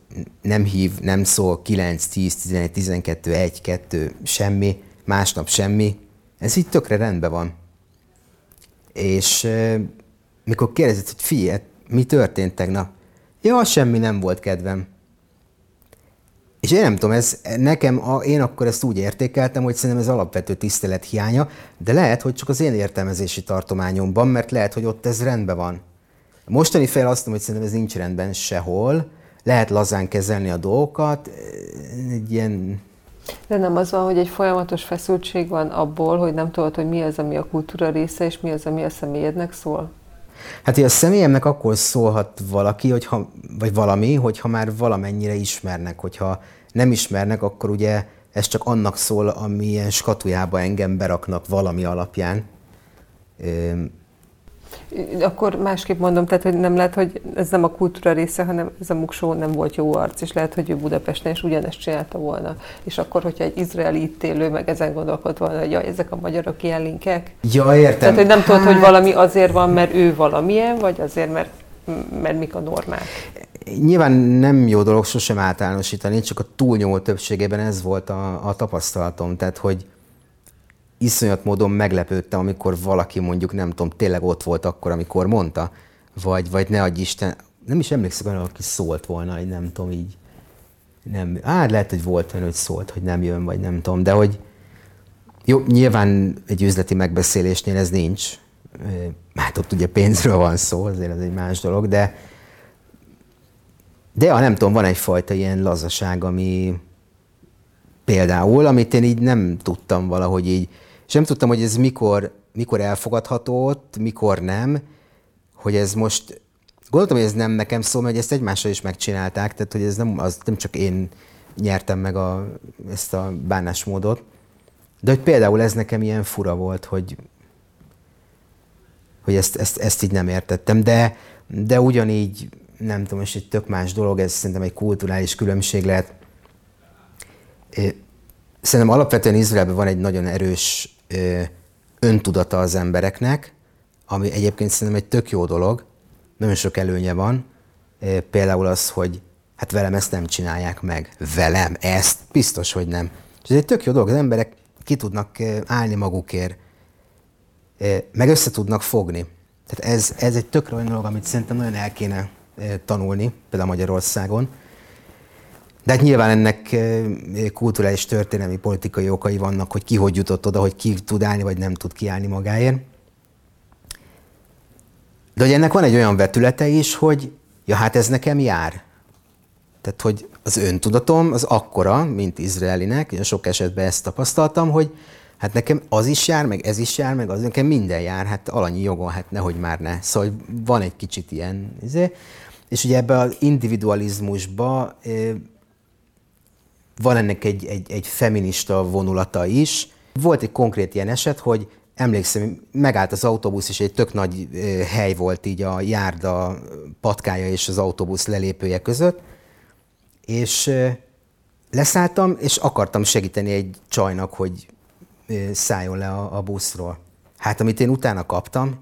nem hív, nem szól 9, 10, 11, 12, 1, 2, semmi, másnap semmi, ez így tökre rendben van. És euh, mikor kérdezett, hogy figyelj, mi történt tegnap? Ja, semmi nem volt kedvem. És én nem tudom, ez nekem, a, én akkor ezt úgy értékeltem, hogy szerintem ez alapvető tisztelet hiánya, de lehet, hogy csak az én értelmezési tartományomban, mert lehet, hogy ott ez rendben van. Mostani fel azt mondom, hogy szerintem ez nincs rendben sehol, lehet lazán kezelni a dolgokat, egy ilyen de nem az van, hogy egy folyamatos feszültség van abból, hogy nem tudod, hogy mi az, ami a kultúra része, és mi az, ami a személyednek szól? Hát, hogy a személyemnek akkor szólhat valaki, hogyha, vagy valami, hogyha már valamennyire ismernek. Hogyha nem ismernek, akkor ugye ez csak annak szól, amilyen skatujába engem beraknak valami alapján. Akkor másképp mondom, tehát hogy nem lehet, hogy ez nem a kultúra része, hanem ez a muksó nem volt jó arc, és lehet, hogy ő Budapesten is ugyanezt csinálta volna. És akkor, hogyha egy izraeli itt élő meg ezen gondolkod volna, hogy ja, ezek a magyarok ilyen linkek. Ja, értem. Tehát, hogy nem hát... tudod, hogy valami azért van, mert ő valamilyen, vagy azért, mert, mert mik a normák. Nyilván nem jó dolog sosem általánosítani, csak a túlnyomó többségében ez volt a, a tapasztalatom. Tehát, hogy, iszonyat módon meglepődtem, amikor valaki mondjuk, nem tudom, tényleg ott volt akkor, amikor mondta, vagy, vagy ne adj Isten, nem is emlékszem, hogy valaki szólt volna, hogy nem tudom, így nem, á, lehet, hogy volt olyan, hogy szólt, hogy nem jön, vagy nem tudom, de hogy jó, nyilván egy üzleti megbeszélésnél ez nincs, hát ott ugye pénzről van szó, azért ez egy más dolog, de de ja, nem tudom, van egyfajta ilyen lazaság, ami például, amit én így nem tudtam valahogy így, és nem tudtam, hogy ez mikor, mikor elfogadható ott, mikor nem, hogy ez most, gondoltam, hogy ez nem nekem szól, mert ezt egymással is megcsinálták, tehát hogy ez nem, az nem csak én nyertem meg a, ezt a bánásmódot, de hogy például ez nekem ilyen fura volt, hogy, hogy ezt, ezt, ezt így nem értettem, de, de ugyanígy, nem tudom, és egy tök más dolog, ez szerintem egy kulturális különbség lehet. Szerintem alapvetően Izraelben van egy nagyon erős öntudata az embereknek, ami egyébként szerintem egy tök jó dolog, nagyon sok előnye van. Például az, hogy hát velem ezt nem csinálják meg. Velem ezt? Biztos, hogy nem. És ez egy tök jó dolog, az emberek ki tudnak állni magukért, meg össze tudnak fogni. Tehát ez, ez egy tökre olyan dolog, amit szerintem nagyon el kéne tanulni, például Magyarországon. De hát nyilván ennek kulturális, történelmi, politikai okai vannak, hogy ki hogy jutott oda, hogy ki tud állni, vagy nem tud kiállni magáért. De hogy ennek van egy olyan vetülete is, hogy ja, hát ez nekem jár. Tehát, hogy az öntudatom az akkora, mint izraelinek, én sok esetben ezt tapasztaltam, hogy hát nekem az is jár, meg ez is jár, meg az nekem minden jár, hát alanyi jogon, hát nehogy már ne. Szóval van egy kicsit ilyen, izé. és ugye ebbe az individualizmusba van ennek egy, egy, egy feminista vonulata is. Volt egy konkrét ilyen eset, hogy emlékszem, megállt az autóbusz, és egy tök nagy hely volt így a járda patkája és az autóbusz lelépője között, és leszálltam, és akartam segíteni egy csajnak, hogy szálljon le a, a buszról. Hát amit én utána kaptam,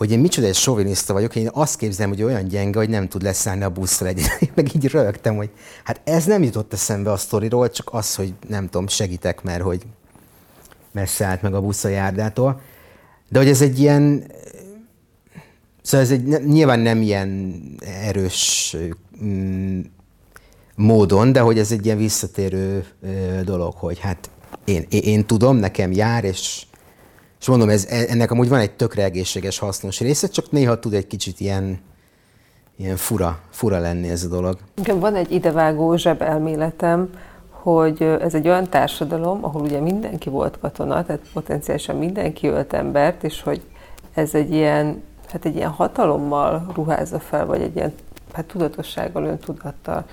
hogy én micsoda egy soviniszta vagyok, én azt képzelem, hogy olyan gyenge, hogy nem tud leszállni a buszra. Egy, [LAUGHS] meg így rögtem, hogy hát ez nem jutott eszembe a sztoriról, csak az, hogy nem tudom, segítek, mert hogy mert szállt meg a busz a járdától. De hogy ez egy ilyen, szóval ez egy nyilván nem ilyen erős mm, módon, de hogy ez egy ilyen visszatérő dolog, hogy hát én, én, én tudom, nekem jár, és, és mondom, ez, ennek amúgy van egy tökre egészséges, hasznos része, csak néha tud egy kicsit ilyen, ilyen fura, fura lenni ez a dolog. Igen, van egy idevágó zsebelméletem, hogy ez egy olyan társadalom, ahol ugye mindenki volt katona, tehát potenciálisan mindenki ölt embert, és hogy ez egy ilyen, hát egy ilyen hatalommal ruházza fel, vagy egy ilyen hát tudatossággal, öntudattal.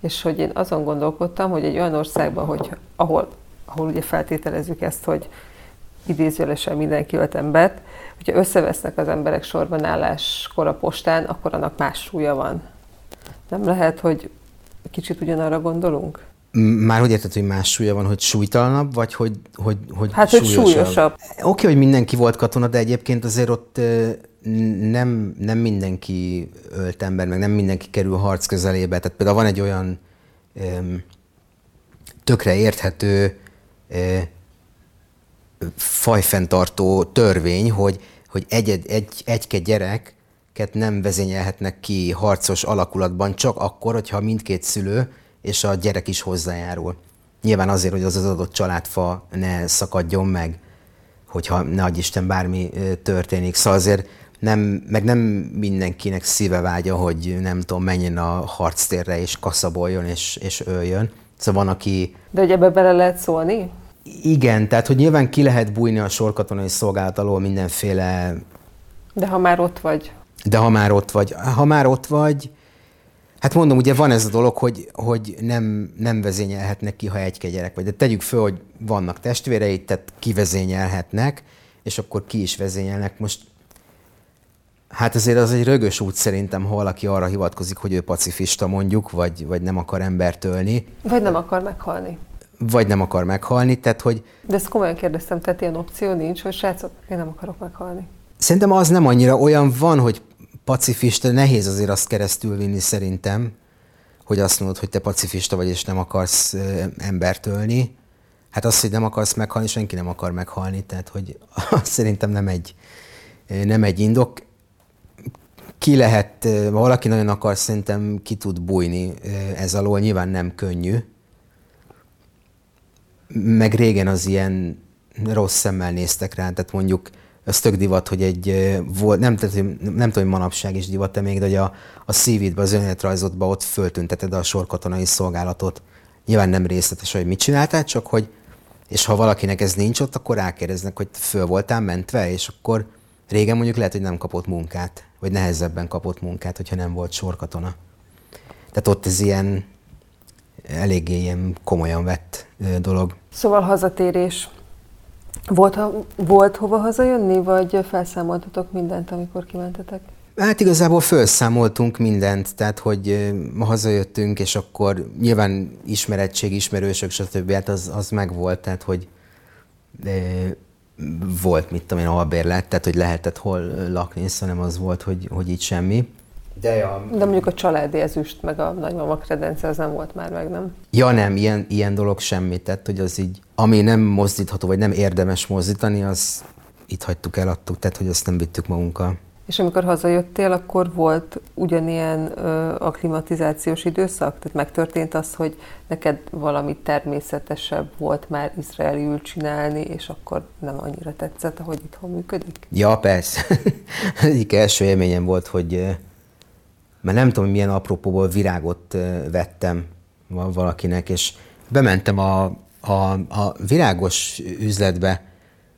És hogy én azon gondolkodtam, hogy egy olyan országban, hogy ahol, ahol ugye feltételezzük ezt, hogy idézőjelesen mindenki ölt embert, hogyha összevesznek az emberek sorban álláskor a postán, akkor annak más súlya van. Nem lehet, hogy kicsit ugyanarra gondolunk? Már hogy érted, hogy más súlya van, hogy súlytalanabb, vagy hogy, hogy, hogy Hát, hogy súlyosabb. Oké, okay, hogy mindenki volt katona, de egyébként azért ott nem, nem mindenki ölt ember, meg nem mindenki kerül harc közelébe. Tehát például van egy olyan tökre érthető fajfenntartó törvény, hogy, hogy egy, egy, egy, gyereket nem vezényelhetnek ki harcos alakulatban csak akkor, hogyha mindkét szülő és a gyerek is hozzájárul. Nyilván azért, hogy az az adott családfa ne szakadjon meg, hogyha ne Isten bármi történik. Szóval azért nem, meg nem mindenkinek szíve vágya, hogy nem tudom, menjen a harctérre és kaszaboljon és, és öljön. Szóval van, aki... De hogy ebbe bele lehet szólni? Igen, tehát hogy nyilván ki lehet bújni a sorkatonai szolgálat alól mindenféle... De ha már ott vagy. De ha már ott vagy. Ha már ott vagy, Hát mondom, ugye van ez a dolog, hogy, hogy nem, nem vezényelhetnek ki, ha egy gyerek vagy. De tegyük föl, hogy vannak testvéreid, tehát kivezényelhetnek, és akkor ki is vezényelnek. Most hát azért az egy rögös út szerintem, ha valaki arra hivatkozik, hogy ő pacifista mondjuk, vagy, vagy nem akar embert ölni. Vagy nem akar meghalni. Vagy nem akar meghalni, tehát hogy... De ezt komolyan kérdeztem, tehát ilyen opció nincs, hogy srácok, én nem akarok meghalni. Szerintem az nem annyira olyan van, hogy pacifista, nehéz azért azt keresztül vinni szerintem, hogy azt mondod, hogy te pacifista vagy, és nem akarsz embert ölni. Hát az, hogy nem akarsz meghalni, senki nem akar meghalni, tehát hogy [LAUGHS] szerintem nem egy, nem egy indok. ki lehet, ha valaki nagyon akar, szerintem ki tud bújni ez alól, nyilván nem könnyű. Meg régen az ilyen rossz szemmel néztek rá, tehát mondjuk az tök divat, hogy egy, volt, nem, tehát, nem tudom, hogy manapság is divat-e még, de hogy a, a szívidbe, az önéletrajzodba ott föltünteted a sorkatonai szolgálatot. Nyilván nem részletes, hogy mit csináltál, csak hogy, és ha valakinek ez nincs ott, akkor rákérdeznek, hogy föl voltál mentve, és akkor régen mondjuk lehet, hogy nem kapott munkát, vagy nehezebben kapott munkát, hogyha nem volt sorkatona. Tehát ott ez ilyen eléggé ilyen komolyan vett dolog. Szóval hazatérés. Volt, ha, volt hova hazajönni, vagy felszámoltatok mindent, amikor kimentetek? Hát igazából felszámoltunk mindent, tehát hogy ma hazajöttünk, és akkor nyilván ismerettség, ismerősök, stb. Hát az, az megvolt, tehát hogy de volt, mit tudom én, albérlet, tehát hogy lehetett hol lakni, szóval nem az volt, hogy, hogy itt semmi. De, ja. De mondjuk a családi ezüst, meg a nagymama kredence, az nem volt már meg, nem? Ja nem, ilyen, ilyen dolog semmi, tehát hogy az így, ami nem mozdítható, vagy nem érdemes mozdítani, az itt hagytuk, eladtuk, tehát hogy azt nem vittük magunkkal. És amikor hazajöttél, akkor volt ugyanilyen ö, aklimatizációs időszak? Tehát megtörtént az, hogy neked valami természetesebb volt már izraeliül csinálni, és akkor nem annyira tetszett, ahogy itthon működik? Ja, persze. [LAUGHS] Egyik első élményem volt, hogy mert nem tudom, milyen apropóból virágot vettem valakinek, és bementem a, a, a virágos üzletbe,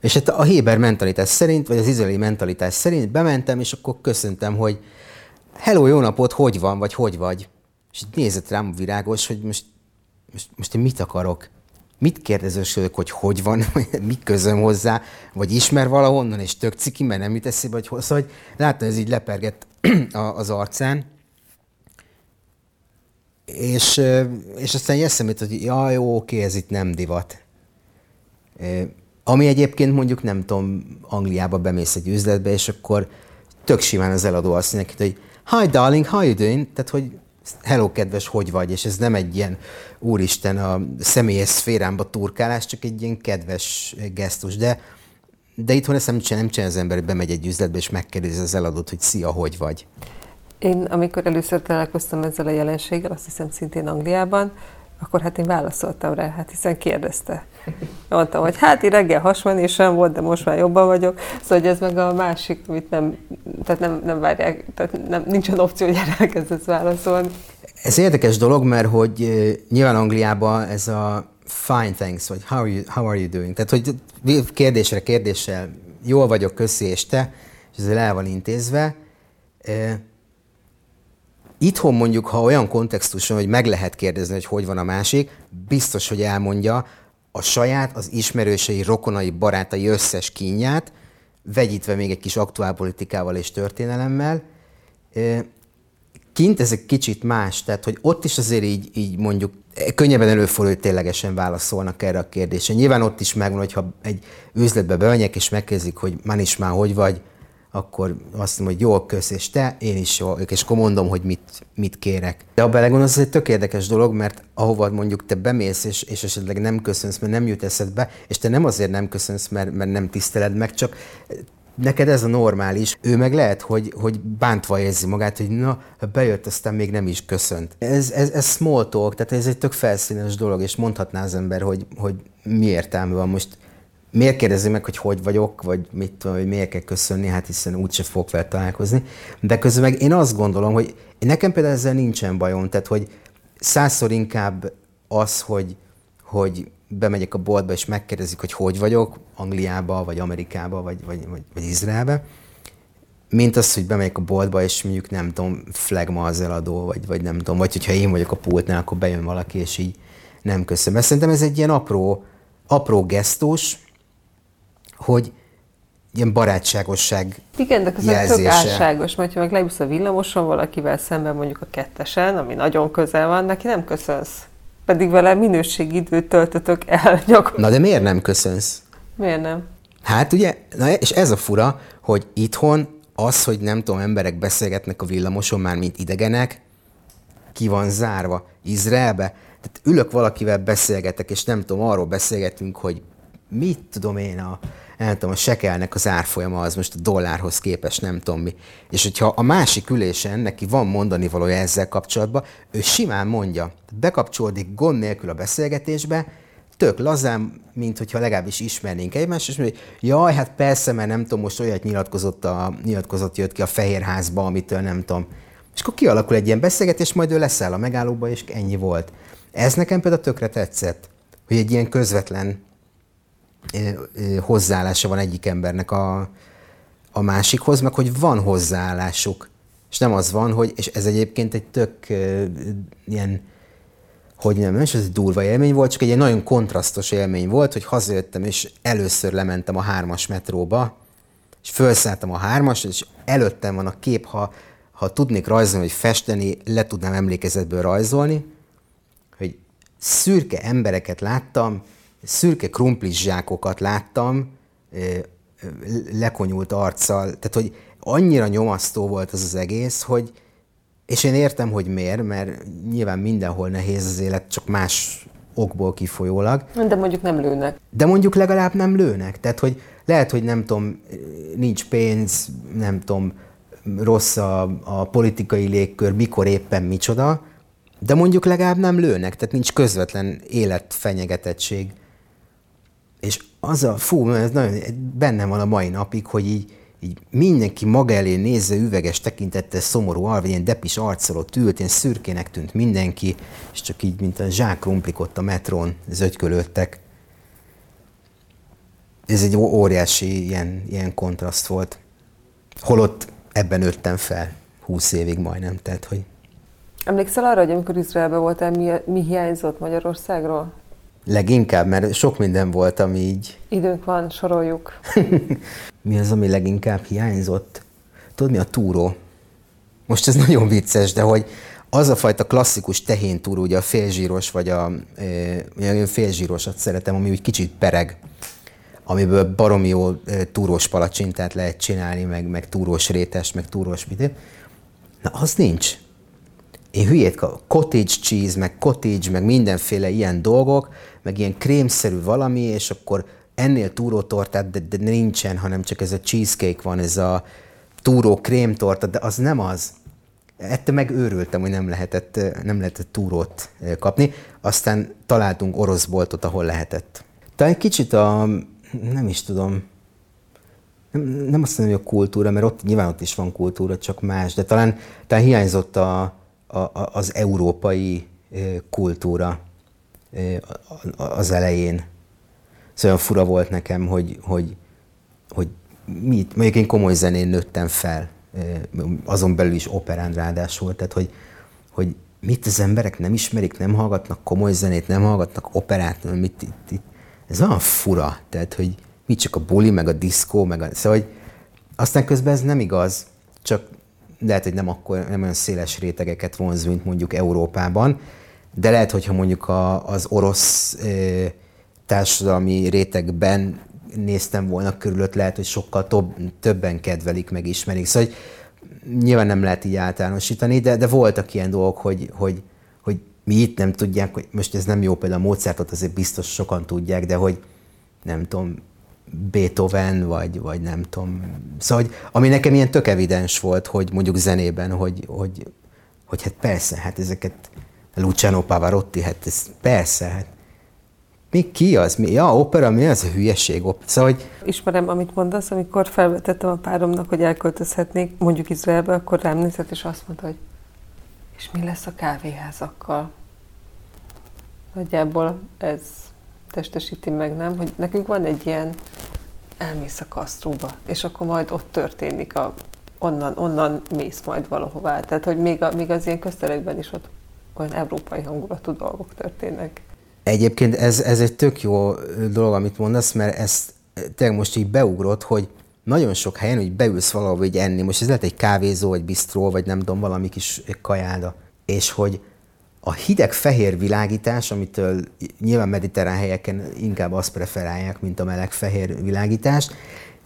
és hát a Héber mentalitás szerint, vagy az izraeli mentalitás szerint bementem, és akkor köszöntem, hogy hello, jó napot, hogy van, vagy hogy vagy? És nézett rám a virágos, hogy most, most, most én mit akarok? Mit kérdezősök, hogy hogy van, [LAUGHS] mi közöm hozzá, vagy ismer valahonnan, és tök ciki, mert nem jut eszébe, hogy hozzá, hogy láttam, ez így lepergett [CLEARS THROAT] az arcán, és, és aztán eszembe hogy ja, jó, oké, ez itt nem divat. Ami egyébként mondjuk nem tudom, Angliába bemész egy üzletbe, és akkor tök simán az eladó azt mondja, hogy hi darling, how you doing? Tehát, hogy hello kedves, hogy vagy? És ez nem egy ilyen úristen a személyes szférámba turkálás, csak egy ilyen kedves gesztus. De, de itthon ezt nem csinál, nem csinál az ember, hogy bemegy egy üzletbe, és megkérdezi az eladót, hogy szia, hogy vagy. Én, amikor először találkoztam ezzel a jelenséggel, azt hiszem szintén Angliában, akkor hát én válaszoltam rá, hát hiszen kérdezte. Mondtam, hogy hát én reggel hasmenésem volt, de most már jobban vagyok. Szóval hogy ez meg a másik, amit nem, tehát nem, nem várják, tehát nem, nincsen opció, hogy elkezdesz válaszolni. Ez érdekes dolog, mert hogy nyilván Angliában ez a fine thanks, vagy how are you, how are you doing? Tehát, hogy kérdésre kérdéssel jól vagyok, köszi, és te, és ez el van intézve. Itthon mondjuk, ha olyan kontextuson, hogy meg lehet kérdezni, hogy hogy van a másik, biztos, hogy elmondja a saját, az ismerősei, rokonai, barátai összes kínját, vegyítve még egy kis aktuálpolitikával és történelemmel. Kint ez egy kicsit más, tehát hogy ott is azért így, így mondjuk könnyebben előfordul, hogy ténylegesen válaszolnak erre a kérdésre. Nyilván ott is megvan, hogyha egy üzletbe bemegyek, és megkezdik, hogy man is már hogy vagy, akkor azt mondom, hogy jól kösz, és te, én is jól, és akkor mondom, hogy mit, mit kérek. De ha belegondolsz, ez egy tök érdekes dolog, mert ahova mondjuk te bemész, és, és esetleg nem köszönsz, mert nem jut eszedbe, és te nem azért nem köszönsz, mert, mert nem tiszteled meg, csak neked ez a normális. Ő meg lehet, hogy, hogy bántva érzi magát, hogy na, bejött, aztán még nem is köszönt. Ez, ez, ez small talk, tehát ez egy tök felszínes dolog, és mondhatná az ember, hogy, hogy mi értelme van most miért kérdezi meg, hogy hogy vagyok, vagy mit tudom, hogy miért kell köszönni, hát hiszen úgyse fogok vele találkozni. De közben meg én azt gondolom, hogy nekem például ezzel nincsen bajom, tehát hogy százszor inkább az, hogy, hogy bemegyek a boltba és megkérdezik, hogy hogy vagyok, Angliába, vagy Amerikába, vagy, vagy, vagy, vagy Izraelbe, mint az, hogy bemegyek a boltba, és mondjuk nem tudom, flagma az eladó, vagy, vagy nem tudom, vagy hogyha én vagyok a pultnál, akkor bejön valaki, és így nem köszönöm. Mert szerintem ez egy ilyen apró, apró gesztus, hogy ilyen barátságosság Igen, de ez tök álságos, mert ha meg leülsz a villamoson valakivel szemben mondjuk a kettesen, ami nagyon közel van, neki nem köszönsz. Pedig vele minőségi időt töltötök el [LAUGHS] gyakorlatilag. Na de miért nem köszönsz? Miért nem? Hát ugye, na és ez a fura, hogy itthon az, hogy nem tudom, emberek beszélgetnek a villamoson már, mint idegenek, ki van zárva. Izraelbe, tehát ülök valakivel beszélgetek, és nem tudom, arról beszélgetünk, hogy mit tudom én, a, nem tudom, a sekelnek az árfolyama az most a dollárhoz képest nem tudom mi. És hogyha a másik ülésen neki van mondani valója ezzel kapcsolatban, ő simán mondja, bekapcsolódik gond nélkül a beszélgetésbe, tök lazán, mint hogyha legalábbis ismernénk egymást, és mondja, jaj, hát persze, mert nem tudom, most olyat nyilatkozott, a, nyilatkozott jött ki a Fehérházba, amitől nem tudom. És akkor kialakul egy ilyen beszélgetés, majd ő leszáll a megállóba, és ennyi volt. Ez nekem például tökre tetszett, hogy egy ilyen közvetlen hozzáállása van egyik embernek a, a másikhoz, meg hogy van hozzáállásuk. És nem az van, hogy, és ez egyébként egy tök ilyen, hogy nem, is ez egy durva élmény volt, csak egy ilyen nagyon kontrasztos élmény volt, hogy hazajöttem, és először lementem a hármas metróba, és felszálltam a hármas, és előttem van a kép, ha, ha tudnék rajzolni, vagy festeni, le tudnám emlékezetből rajzolni, hogy szürke embereket láttam, szürke krumplis zsákokat láttam, lekonyult arccal, tehát hogy annyira nyomasztó volt az az egész, hogy és én értem, hogy miért, mert nyilván mindenhol nehéz az élet, csak más okból kifolyólag. De mondjuk nem lőnek. De mondjuk legalább nem lőnek. Tehát, hogy lehet, hogy nem tudom, nincs pénz, nem tudom, rossz a, a politikai légkör, mikor éppen micsoda, de mondjuk legalább nem lőnek, tehát nincs közvetlen életfenyegetettség. És az a, fú, ez nagyon bennem van a mai napig, hogy így, így mindenki maga elé nézze üveges tekintettel szomorú alva, ilyen depis arccal ott ült, ilyen szürkének tűnt mindenki, és csak így, mint a zsák krumplik ott a metrón zögykölődtek. Ez egy óriási ilyen, ilyen kontraszt volt. Holott ebben nőttem fel, húsz évig majdnem, tehát hogy... Emlékszel arra, hogy amikor Izraelben voltál, mi, mi hiányzott Magyarországról? Leginkább, mert sok minden volt, ami így... Időnk van, soroljuk. [LAUGHS] mi az, ami leginkább hiányzott? Tudod, mi a túró? Most ez nagyon vicces, de hogy az a fajta klasszikus tehén túró, ugye a félzsíros, vagy a, én félzsírosat szeretem, ami úgy kicsit pereg, amiből baromi jó túrós palacsintát lehet csinálni, meg, meg túrós rétest, meg túrós mit. Na, az nincs én hülyét, cottage cheese, meg cottage, meg mindenféle ilyen dolgok, meg ilyen krémszerű valami, és akkor ennél túrótortát, de, de nincsen, hanem csak ez a cheesecake van, ez a túró krémtorta, de az nem az. Ettől meg őrültem, hogy nem lehetett, nem lehetett túrót kapni. Aztán találtunk orosz boltot, ahol lehetett. Talán kicsit a, nem is tudom, nem, nem azt mondom, hogy a kultúra, mert ott nyilván ott is van kultúra, csak más, de talán, talán hiányzott a, a, az európai kultúra az elején. Ez olyan fura volt nekem, hogy, hogy, hogy mit, mondjuk én komoly zenén nőttem fel, azon belül is operán ráadásul, tehát hogy, hogy mit az emberek nem ismerik, nem hallgatnak komoly zenét, nem hallgatnak operát, mit itt, itt. Ez olyan fura, tehát hogy mit csak a buli, meg a diszkó, meg a, szóval, hogy aztán közben ez nem igaz, csak lehet, hogy nem, akkor, nem olyan széles rétegeket vonz, mint mondjuk Európában, de lehet, hogyha mondjuk a, az orosz e, társadalmi rétegben néztem volna körülött, lehet, hogy sokkal több, többen kedvelik, meg ismerik. Szóval hogy nyilván nem lehet így általánosítani, de, de voltak ilyen dolgok, hogy, hogy, hogy mi itt nem tudják, hogy most ez nem jó például a Mozartot, azért biztos sokan tudják, de hogy nem tudom, Beethoven, vagy, vagy nem tudom. Szóval, hogy, ami nekem ilyen tök evidens volt, hogy mondjuk zenében, hogy, hogy, hogy hát persze, hát ezeket Luciano Pavarotti, hát ez persze, hát mi ki az? Mi? Ja, opera, mi az a hülyeség? Szóval, hogy... Ismerem, amit mondasz, amikor felvetettem a páromnak, hogy elköltözhetnék mondjuk Izraelbe, akkor rám nézett, és azt mondta, hogy és mi lesz a kávéházakkal? Nagyjából ez testesíti meg, nem? Hogy nekünk van egy ilyen, elmész a kasztróba, és akkor majd ott történik a, onnan, onnan mész majd valahová. Tehát, hogy még, a, még az ilyen közterekben is ott olyan európai hangulatú dolgok történnek. Egyébként ez, ez egy tök jó dolog, amit mondasz, mert ezt tényleg most így beugrott, hogy nagyon sok helyen, hogy beülsz valahol, hogy enni, most ez lehet egy kávézó, vagy bistró, vagy nem tudom, valami kis kajáda, és hogy a hideg-fehér világítás, amitől nyilván mediterrán helyeken inkább azt preferálják, mint a meleg-fehér világítást,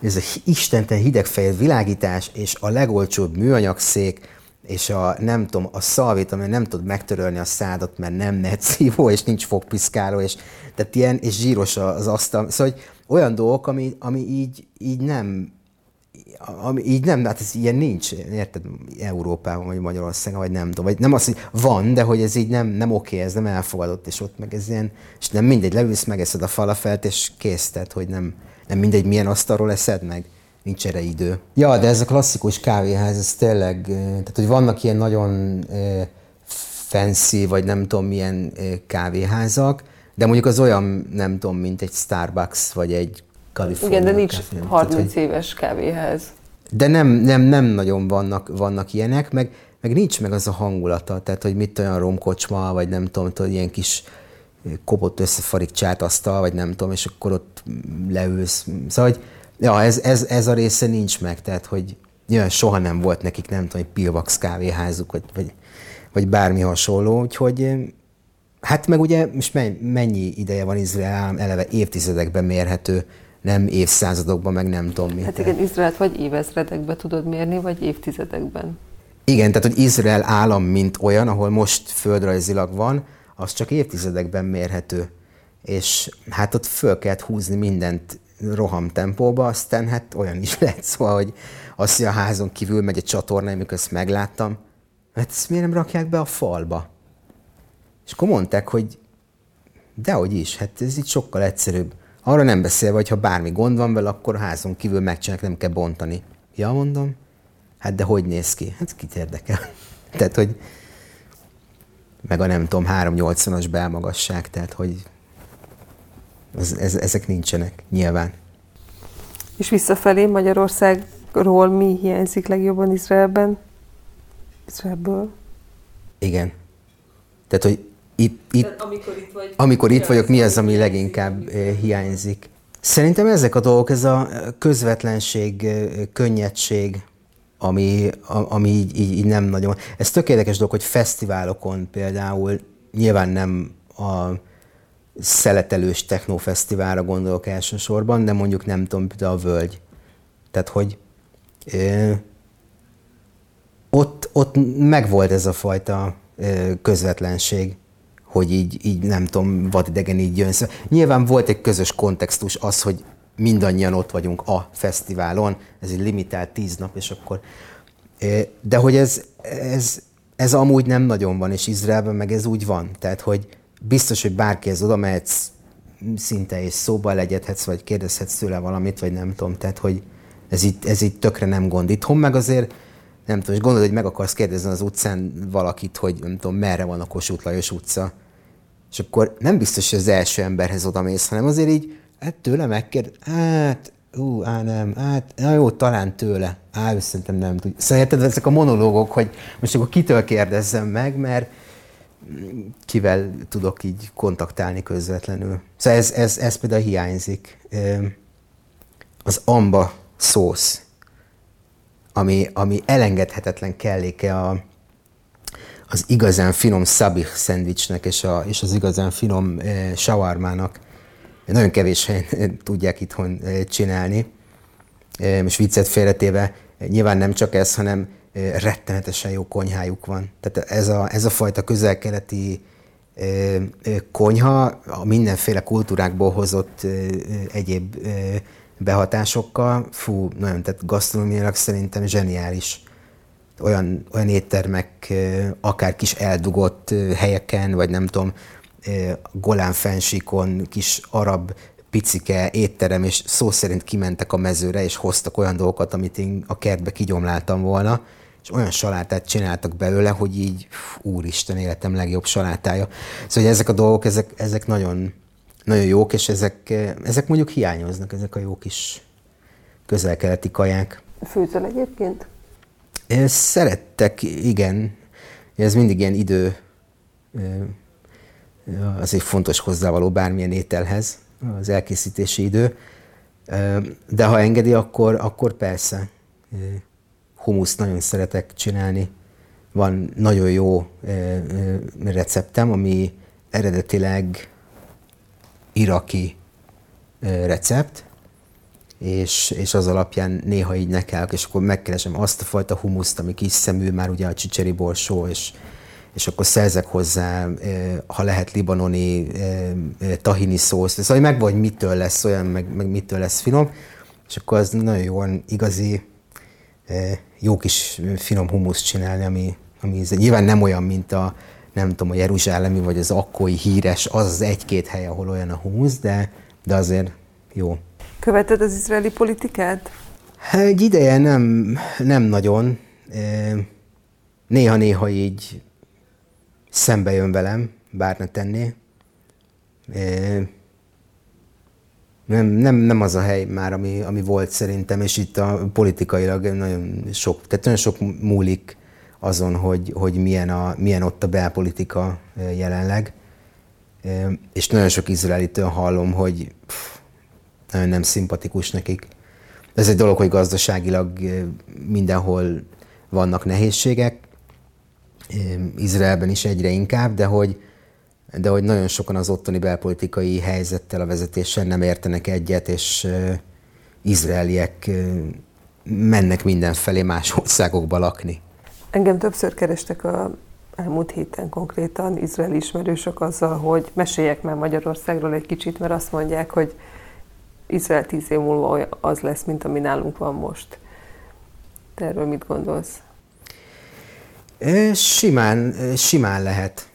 ez a istenten hideg-fehér világítás és a legolcsóbb műanyagszék, és a, nem tudom, a szalvét, ami nem tud megtörölni a szádat, mert nem netszívó, és nincs fogpiszkáló, és, tehát ilyen, és zsíros az asztal. Szóval hogy olyan dolgok, ami, ami így, így nem, ami így nem, hát ez ilyen nincs, érted, Európában, vagy Magyarországon, vagy nem tudom, vagy nem az, hogy van, de hogy ez így nem, nem oké, ez nem elfogadott, és ott meg ez ilyen, és nem mindegy, leülsz, megeszed a falafelt, és kész, tehát, hogy nem, nem mindegy, milyen asztalról eszed meg nincs erre idő. Ja, de ez a klasszikus kávéház, ez tényleg, tehát hogy vannak ilyen nagyon fancy, vagy nem tudom milyen kávéházak, de mondjuk az olyan, nem tudom, mint egy Starbucks, vagy egy California Igen, de nincs kávé, 30 tehát, hogy... éves kávéház. De nem, nem, nem nagyon vannak, vannak ilyenek, meg, meg nincs meg az a hangulata, tehát hogy mit olyan romkocsma, vagy nem tudom, tudod, ilyen kis kopott összefarigcsált asztal, vagy nem tudom, és akkor ott leülsz. Szóval, hogy ja, ez, ez, ez a része nincs meg, tehát hogy ja, soha nem volt nekik, nem tudom, egy Pilvax kávéházuk, vagy, vagy, vagy bármi hasonló, úgyhogy hát meg ugye most mennyi ideje van Izrael eleve évtizedekben mérhető, nem évszázadokban, meg nem tudom mi. Hát igen, Izraelt vagy évezredekben tudod mérni, vagy évtizedekben. Igen, tehát hogy Izrael állam, mint olyan, ahol most földrajzilag van, az csak évtizedekben mérhető. És hát ott föl kellett húzni mindent roham tempóba, aztán hát olyan is [LAUGHS] lehet, szóval, hogy azt, hogy a házon kívül megy egy csatorna, amikor ezt megláttam, hát ezt miért nem rakják be a falba? És akkor mondták, hogy dehogy is, hát ez itt sokkal egyszerűbb. Arra nem beszélve, hogy ha bármi gond van vele, akkor a házon kívül megcsinálják, nem kell bontani. Ja, mondom, hát de hogy néz ki? Hát kit érdekel? [LAUGHS] tehát, hogy meg a nem tudom, 380-as belmagasság, tehát, hogy ez, ez, ezek nincsenek, nyilván. És visszafelé Magyarországról mi hiányzik legjobban Izraelben? Izraelből? Igen. Tehát, hogy itt, itt, Tehát amikor itt, vagy, amikor itt vagyok, mi az, ami leginkább hiányzik? hiányzik? Szerintem ezek a dolgok, ez a közvetlenség, könnyedség, ami, ami így, így, így nem nagyon... Ez tökéletes dolog, hogy fesztiválokon például nyilván nem a szeletelős technófesztiválra gondolok elsősorban, de mondjuk nem tudom, de a Völgy. Tehát, hogy ö, ott, ott megvolt ez a fajta ö, közvetlenség, hogy így, így nem tudom, vadidegen így jön. Szóval nyilván volt egy közös kontextus az, hogy mindannyian ott vagyunk a fesztiválon, ez egy limitált tíz nap, és akkor... De hogy ez, ez, ez amúgy nem nagyon van, és Izraelben meg ez úgy van. Tehát, hogy biztos, hogy bárkihez oda mehetsz szinte és szóba legyedhetsz, vagy kérdezhetsz tőle valamit, vagy nem tudom, tehát hogy ez itt, ez itt tökre nem gond. Itthon meg azért, nem tudom, és gondolod, hogy meg akarsz kérdezni az utcán valakit, hogy nem tudom, merre van a Kossuth Lajos utca, és akkor nem biztos, hogy az első emberhez oda mész, hanem azért így, hát tőle megkérd, hát, ú, á nem, hát, na jó, talán tőle, á, szerintem nem tudja. Szóval érted, ezek a monológok, hogy most akkor kitől kérdezzem meg, mert kivel tudok így kontaktálni közvetlenül. Szóval ez, ez, ez például hiányzik. Az amba szósz, ami, ami elengedhetetlen kelléke a, az igazán finom szabih szendvicsnek és, a, és az igazán finom e, shawarmának. Nagyon kevés helyen tudják itthon csinálni. E, most viccet félretéve, nyilván nem csak ez, hanem rettenetesen jó konyhájuk van. Tehát ez a, ez a fajta közel-keleti konyha a mindenféle kultúrákból hozott egyéb behatásokkal, fú, nagyon, tehát gasztronómiailag szerintem zseniális. Olyan, olyan éttermek, akár kis eldugott helyeken, vagy nem tudom, Golán fensíkon, kis arab picike étterem, és szó szerint kimentek a mezőre, és hoztak olyan dolgokat, amit én a kertbe kigyomláltam volna, és olyan salátát csináltak belőle, hogy így, úristen, életem legjobb salátája. Szóval hogy ezek a dolgok, ezek, ezek nagyon, nagyon jók, és ezek, ezek mondjuk hiányoznak, ezek a jó kis közel-keleti kaják. Főzöl egyébként? Szerettek, igen. Ez mindig ilyen idő, az egy fontos hozzávaló bármilyen ételhez, az elkészítési idő. De ha engedi, akkor, akkor persze humuszt nagyon szeretek csinálni. Van nagyon jó receptem, ami eredetileg iraki recept, és, és az alapján néha így nekelek, és akkor megkeresem azt a fajta humuszt, ami kis szemű, már ugye a csicseri borsó, és, és akkor szerzek hozzá, ha lehet, libanoni tahini szószt, szóval meg vagy mitől lesz olyan, meg, meg mitől lesz finom, és akkor az nagyon jó, igazi, jó kis finom humuszt csinálni, ami, ami nyilván nem olyan, mint a, nem tudom, a Jeruzsálemi vagy az akkói híres, az az egy-két hely, ahol olyan a humusz, de, de azért jó. Követed az izraeli politikát? Egy ideje nem, nem nagyon. Néha-néha így szembe jön velem, bár ne tenné. Nem, nem, nem az a hely már, ami, ami volt szerintem, és itt a politikailag nagyon sok, tehát nagyon sok múlik azon, hogy, hogy milyen, a, milyen ott a belpolitika jelenleg. És nagyon sok izraelitől hallom, hogy pff, nagyon nem szimpatikus nekik. Ez egy dolog, hogy gazdaságilag mindenhol vannak nehézségek, Izraelben is egyre inkább, de hogy, de hogy nagyon sokan az ottani belpolitikai helyzettel, a vezetéssel nem értenek egyet, és izraeliek mennek mindenfelé más országokba lakni. Engem többször kerestek a elmúlt héten konkrétan izraeli ismerősök azzal, hogy meséljek már Magyarországról egy kicsit, mert azt mondják, hogy Izrael tíz év múlva az lesz, mint ami nálunk van most. Te erről mit gondolsz? Simán, simán lehet.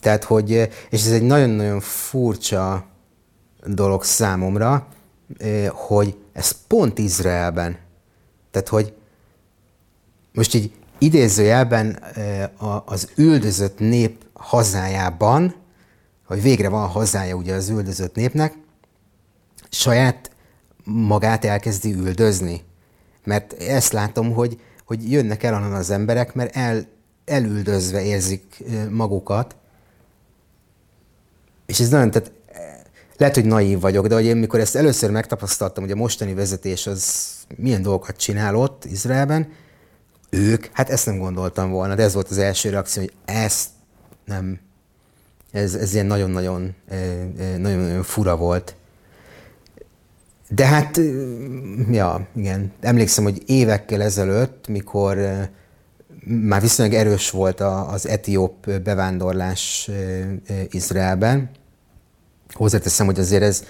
Tehát, hogy, és ez egy nagyon-nagyon furcsa dolog számomra, hogy ez pont Izraelben. Tehát, hogy most így idézőjelben az üldözött nép hazájában, hogy végre van hazája ugye az üldözött népnek, saját magát elkezdi üldözni. Mert ezt látom, hogy, hogy jönnek el onnan az emberek, mert el, elüldözve érzik magukat. És ez nagyon, tehát lehet, hogy naív vagyok, de hogy én mikor ezt először megtapasztaltam, hogy a mostani vezetés az milyen dolgokat csinál ott Izraelben, ők, hát ezt nem gondoltam volna, de ez volt az első reakció, hogy ezt nem, ez, ez ilyen nagyon-nagyon, nagyon-nagyon fura volt. De hát, ja, igen, emlékszem, hogy évekkel ezelőtt, mikor már viszonylag erős volt az etióp bevándorlás Izraelben, hozzáteszem, hogy azért ez,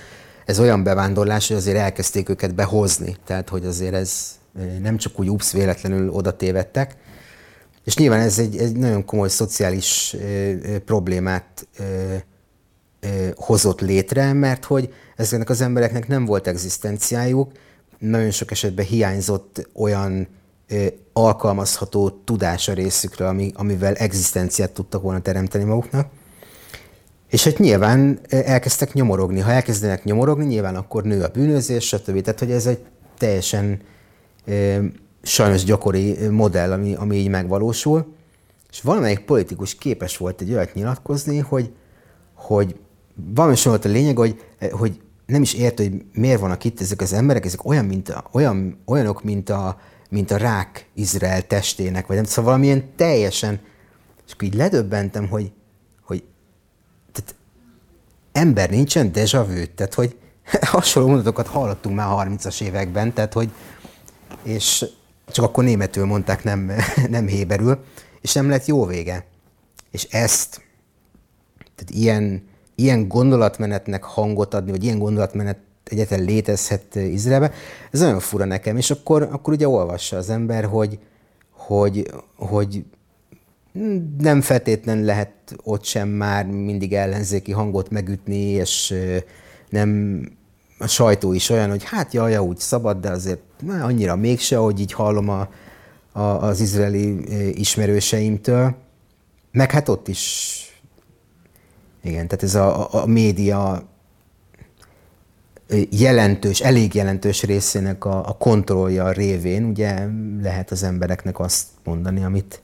ez olyan bevándorlás, hogy azért elkezdték őket behozni, tehát hogy azért ez nem csak úgy ups véletlenül oda tévedtek, és nyilván ez egy, egy nagyon komoly szociális problémát hozott létre, mert hogy ezeknek az embereknek nem volt egzisztenciájuk, nagyon sok esetben hiányzott olyan alkalmazható a részükről, ami, amivel egzisztenciát tudtak volna teremteni maguknak. És hát nyilván elkezdtek nyomorogni. Ha elkezdenek nyomorogni, nyilván akkor nő a bűnözés, stb. Tehát, hogy ez egy teljesen sajnos gyakori modell, ami, ami így megvalósul. És valamelyik politikus képes volt egy olyat nyilatkozni, hogy, hogy valami volt a lényeg, hogy, hogy nem is ért, hogy miért vannak itt ezek az emberek, ezek olyan, mint a, olyan, olyanok, mint a, mint a rák Izrael testének, vagy nem szóval valamilyen teljesen, és akkor így ledöbbentem, hogy, hogy tehát ember nincsen deja vu, tehát hogy [LAUGHS] hasonló mondatokat hallottunk már 30-as években, tehát hogy, és csak akkor németül mondták, nem, [LAUGHS] nem héberül, és nem lett jó vége. És ezt, tehát ilyen, ilyen gondolatmenetnek hangot adni, vagy ilyen gondolatmenet egyetlen létezhet Izraelbe, ez nagyon fura nekem, és akkor, akkor ugye olvassa az ember, hogy, hogy, hogy nem feltétlen lehet ott sem már mindig ellenzéki hangot megütni, és nem a sajtó is olyan, hogy hát jaj, úgy szabad, de azért na, annyira mégse, hogy így hallom a, a, az izraeli ismerőseimtől. Meg hát ott is, igen, tehát ez a, a, média jelentős, elég jelentős részének a, a kontrollja révén ugye lehet az embereknek azt mondani, amit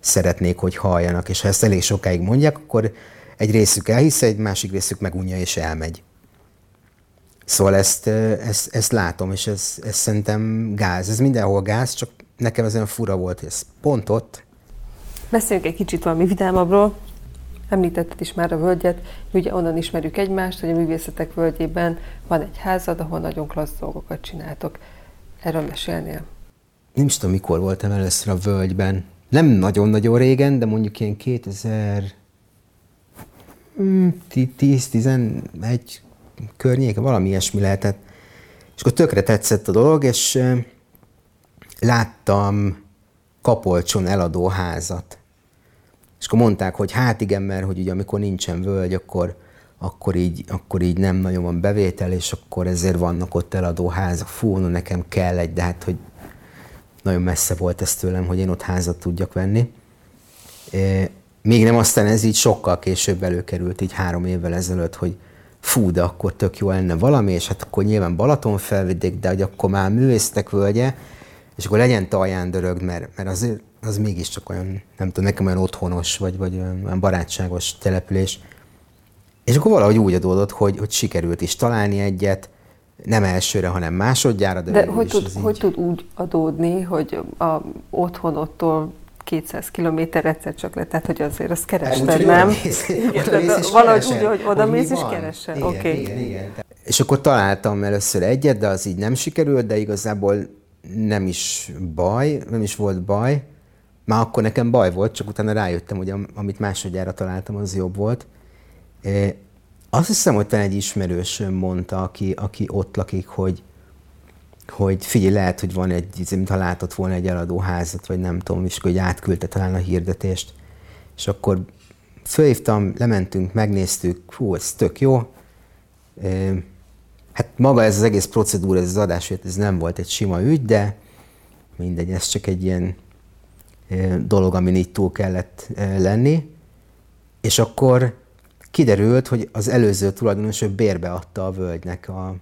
szeretnék, hogy halljanak, és ha ezt elég sokáig mondják, akkor egy részük elhisz, egy másik részük megunja és elmegy. Szóval ezt, ezt, ezt látom, és ez, ez szerintem gáz. Ez mindenhol gáz, csak nekem ez olyan fura volt, ez pont ott. Beszéljünk egy kicsit valami vidámabbról. Említetted is már a völgyet, ugye onnan ismerjük egymást, hogy a művészetek völgyében van egy házad, ahol nagyon klassz dolgokat csináltok. Erről mesélnél? Nem is tudom, mikor voltam először a völgyben. Nem nagyon-nagyon régen, de mondjuk ilyen 2000 10-11 környék, valami ilyesmi lehetett. És akkor tökre tetszett a dolog, és láttam Kapolcson eladó házat. És akkor mondták, hogy hát igen, mert hogy ugye amikor nincsen völgy, akkor, akkor, így, akkor így nem nagyon van bevétel, és akkor ezért vannak ott eladó házak. Fú, no, nekem kell egy, de hát hogy nagyon messze volt ez tőlem, hogy én ott házat tudjak venni. Még nem aztán ez így sokkal később előkerült, így három évvel ezelőtt, hogy fú, de akkor tök jó lenne valami, és hát akkor nyilván Balaton felvidék, de hogy akkor már művésztek völgye, és akkor legyen Talján dörög, mert, mert azért az mégiscsak olyan, nem tudom, nekem olyan otthonos, vagy, vagy olyan barátságos település. És akkor valahogy úgy adódott, hogy, hogy sikerült is találni egyet, nem elsőre, hanem másodjára. De, de hogy, tud, hogy tud úgy adódni, hogy a otthonottól 200 kilométer egyszer csak le, tehát hogy azért azt hát, nem? Odamész, valahogy úgy, hogy oda mész és keresel. Igen, okay. igen, igen. És akkor találtam először egyet, de az így nem sikerült, de igazából nem is baj, nem is volt baj. Már akkor nekem baj volt, csak utána rájöttem, hogy amit másodjára találtam, az jobb volt. Azt hiszem, hogy talán egy ismerős mondta, aki, aki ott lakik, hogy, hogy figyelj, lehet, hogy van egy, mintha látott volna egy eladó házat, vagy nem tudom, és hogy átküldte talán a hirdetést. És akkor fölhívtam, lementünk, megnéztük, hú, ez tök jó. Hát maga ez az egész procedúra, ez az adás, ez nem volt egy sima ügy, de mindegy, ez csak egy ilyen dolog, amin így túl kellett lenni. És akkor kiderült, hogy az előző tulajdonos bérbe adta a völgynek a,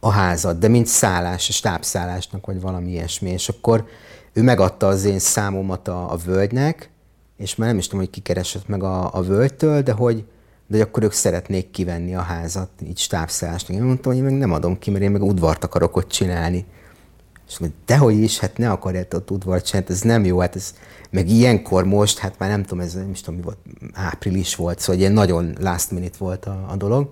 a házat, de mint szállás, stábszállásnak, vagy valami ilyesmi. És akkor ő megadta az én számomat a, a völgynek, és már nem is tudom, hogy kikeresett meg a, a völgytől, de hogy, de hogy akkor ők szeretnék kivenni a házat, így stábszállásnak. Én mondtam, hogy én meg nem adom ki, mert én meg udvart akarok ott csinálni. És mondja, dehogy is, hát ne akarját ott udvart csinálni, hát ez nem jó, hát ez, meg ilyenkor most, hát már nem tudom, ez nem is tudom, mi volt, április volt, szóval ilyen nagyon last minute volt a, a dolog.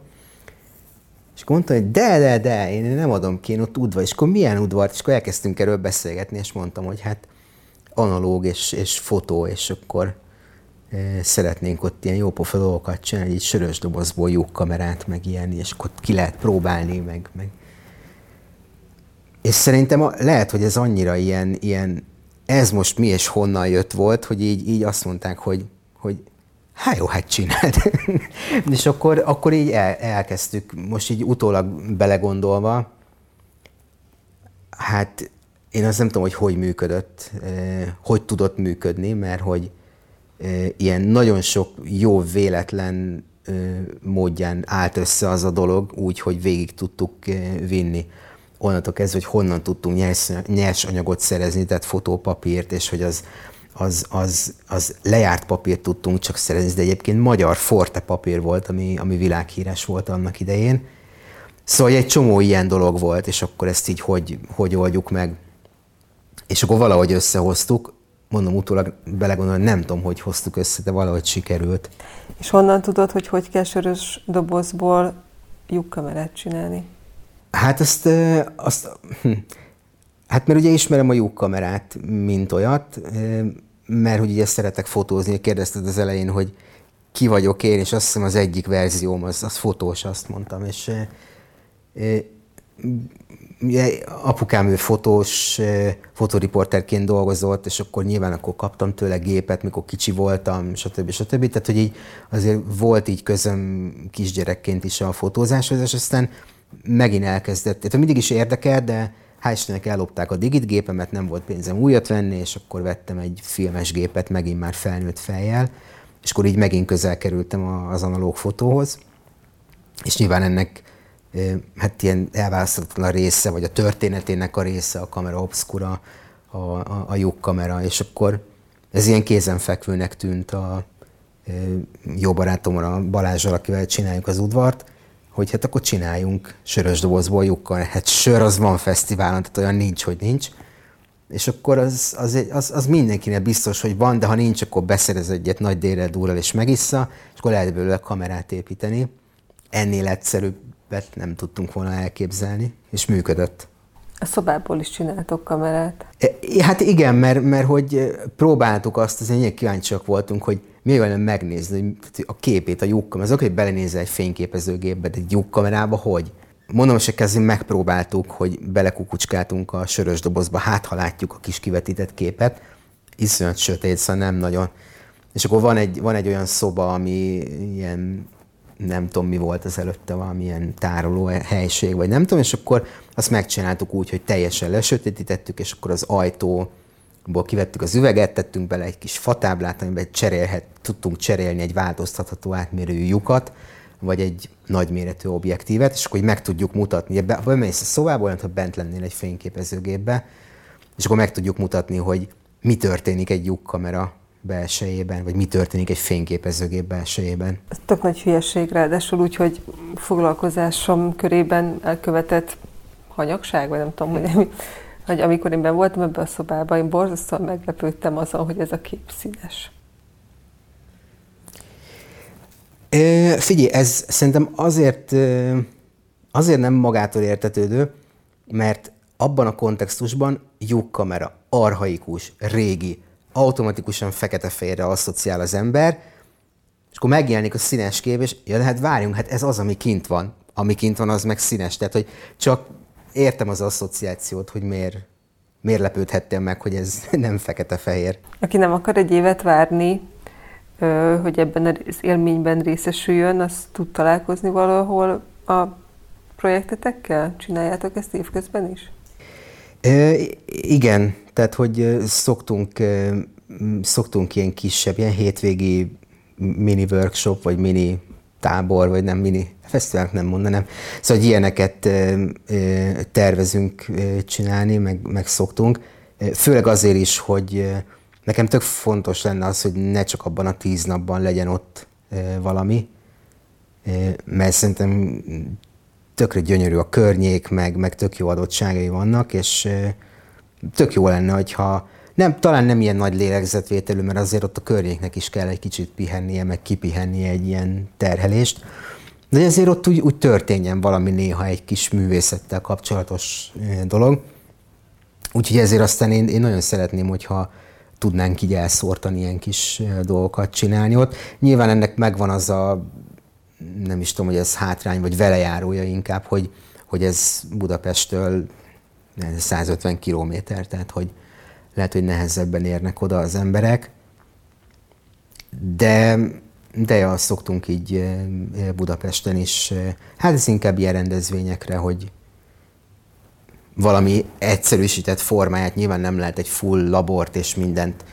És akkor mondta, hogy de, de, de, én nem adom ki, én ott udvar. És akkor milyen udvart? És akkor elkezdtünk erről beszélgetni, és mondtam, hogy hát analóg és, és fotó, és akkor e, szeretnénk ott ilyen jópofa dolgokat csinálni, egy sörös dobozból lyukkamerát, meg ilyen, és akkor ki lehet próbálni, meg, meg. És szerintem a, lehet, hogy ez annyira ilyen, ilyen, ez most mi és honnan jött volt, hogy így, így azt mondták, hogy, hogy hát jó, hát csináld. [LAUGHS] és akkor, akkor így el, elkezdtük, most így utólag belegondolva, hát én azt nem tudom, hogy hogy működött, eh, hogy tudott működni, mert hogy eh, ilyen nagyon sok jó véletlen eh, módján állt össze az a dolog, úgy, hogy végig tudtuk vinni. Onnantól kezdve, hogy honnan tudtunk nyers, nyers anyagot szerezni, tehát fotópapírt, és hogy az az, az, az lejárt papírt tudtunk csak szerezni, de egyébként magyar forte papír volt, ami, ami világhíres volt annak idején. Szóval egy csomó ilyen dolog volt, és akkor ezt így hogy, hogy oldjuk meg. És akkor valahogy összehoztuk, mondom utólag belegondolni, nem tudom, hogy hoztuk össze, de valahogy sikerült. És honnan tudod, hogy hogy kell sörös dobozból lyukkamerát csinálni? Hát azt, azt hm, Hát mert ugye ismerem a lyukkamerát, mint olyat, mert hogy ugye szeretek fotózni, kérdezted az elején, hogy ki vagyok én, és azt hiszem az egyik verzióm az, az fotós, azt mondtam, és ugye apukám ő fotós, fotoriporterként dolgozott, és akkor nyilván akkor kaptam tőle gépet, mikor kicsi voltam, stb. stb. Tehát, hogy így azért volt így közöm kisgyerekként is a fotózáshoz, és aztán megint elkezdett, tehát mindig is érdekel, de Hál' Istennek ellopták a digit gépemet, nem volt pénzem újat venni, és akkor vettem egy filmes gépet, megint már felnőtt fejjel, és akkor így megint közel kerültem az analóg fotóhoz. És nyilván ennek hát ilyen elválaszthatatlan része, vagy a történetének a része a kamera obscura, a, a, a kamera, és akkor ez ilyen kézenfekvőnek tűnt a jó barátomra, Balázsral, akivel csináljuk az udvart, hogy hát akkor csináljunk sörös dobozból lyukkal. Hát sör az van fesztiválon, tehát olyan nincs, hogy nincs. és akkor az, az, az, az mindenkinek biztos, hogy van, de ha nincs, akkor beszerez egyet nagy délre durral és megissza, és akkor lehet belőle kamerát építeni. Ennél egyszerűbbet nem tudtunk volna elképzelni, és működött. A szobából is csináltok kamerát? E, hát igen, mert, mert hogy próbáltuk azt, azért ennyire kíváncsiak voltunk, hogy mi olyan megnézni a képét, a lyukkamerát. Az oké, hogy belenézel egy fényképezőgépbe, de egy lyukkamerába hogy? Mondom, hogy kezdve megpróbáltuk, hogy belekukucskáltunk a sörös dobozba, hát ha látjuk a kis kivetített képet, iszonyat sötét, szóval nem nagyon. És akkor van egy, van egy olyan szoba, ami ilyen, nem tudom mi volt az előtte, valamilyen tároló helység, vagy nem tudom, és akkor azt megcsináltuk úgy, hogy teljesen lesötétítettük, és akkor az ajtóból kivettük az üveget, tettünk bele egy kis fatáblát, amiben cserélhet, tudtunk cserélni egy változtatható átmérőjű lyukat, vagy egy nagyméretű objektívet, és akkor így meg tudjuk mutatni. Be, bemész a szobába, olyan, ha bent lennél egy fényképezőgépbe, és akkor meg tudjuk mutatni, hogy mi történik egy lyukkamera belsejében, vagy mi történik egy fényképezőgép belsejében. Ez tök nagy hülyeség, ráadásul úgy, hogy foglalkozásom körében elkövetett hanyagság, vagy nem tudom, hogy, hogy amikor én ben voltam ebben a szobában, én borzasztóan meglepődtem azon, hogy ez a kép színes. Figyelj, ez szerintem azért, azért nem magától értetődő, mert abban a kontextusban lyukkamera, arhaikus, régi, automatikusan fekete-fehérre asszociál az ember, és akkor megjelenik a színes kép, és ja, hát várjunk, hát ez az, ami kint van. Ami kint van, az meg színes. Tehát, hogy csak értem az asszociációt, hogy miért, miért lepődhettél meg, hogy ez [LAUGHS] nem fekete-fehér. Aki nem akar egy évet várni, hogy ebben az élményben részesüljön, az tud találkozni valahol a projektetekkel? Csináljátok ezt évközben is? E, igen, tehát hogy szoktunk, szoktunk ilyen kisebb, ilyen hétvégi mini workshop, vagy mini tábor, vagy nem mini fesztiválok nem mondanám. Szóval, hogy ilyeneket tervezünk csinálni, meg, meg szoktunk. Főleg azért is, hogy nekem tök fontos lenne az, hogy ne csak abban a tíz napban legyen ott valami, mert szerintem tökre gyönyörű a környék, meg, meg tök jó adottságai vannak, és tök jó lenne, hogyha nem, talán nem ilyen nagy lélegzetvételű, mert azért ott a környéknek is kell egy kicsit pihennie, meg kipihennie egy ilyen terhelést. De azért ott úgy, úgy történjen valami néha egy kis művészettel kapcsolatos dolog. Úgyhogy ezért aztán én, én nagyon szeretném, hogyha tudnánk így elszórtani ilyen kis dolgokat csinálni ott. Nyilván ennek megvan az a, nem is tudom, hogy ez hátrány, vagy velejárója inkább, hogy, hogy ez Budapesttől 150 kilométer, tehát hogy lehet, hogy nehezebben érnek oda az emberek. De, de ja, szoktunk így Budapesten is, hát ez inkább ilyen rendezvényekre, hogy, valami egyszerűsített formáját, nyilván nem lehet egy full labort és mindent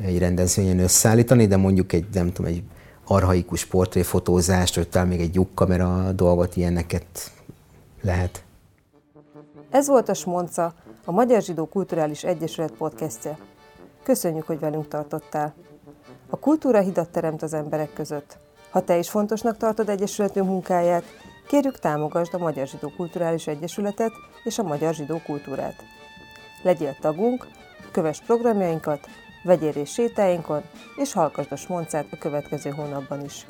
egy rendezvényen összeállítani, de mondjuk egy, nem tudom, egy arhaikus portréfotózást, vagy talán még egy lyukkamera dolgot, ilyeneket lehet. Ez volt a Smonca, a Magyar Zsidó Kulturális Egyesület podcastje. Köszönjük, hogy velünk tartottál. A kultúra hidat teremt az emberek között. Ha te is fontosnak tartod Egyesületünk munkáját, Kérjük támogasd a Magyar Zsidó Kulturális Egyesületet és a Magyar Zsidó Kultúrát. Legyél tagunk, kövess programjainkat, vegyél részt sétáinkon, és hallgassd a smoncát a következő hónapban is.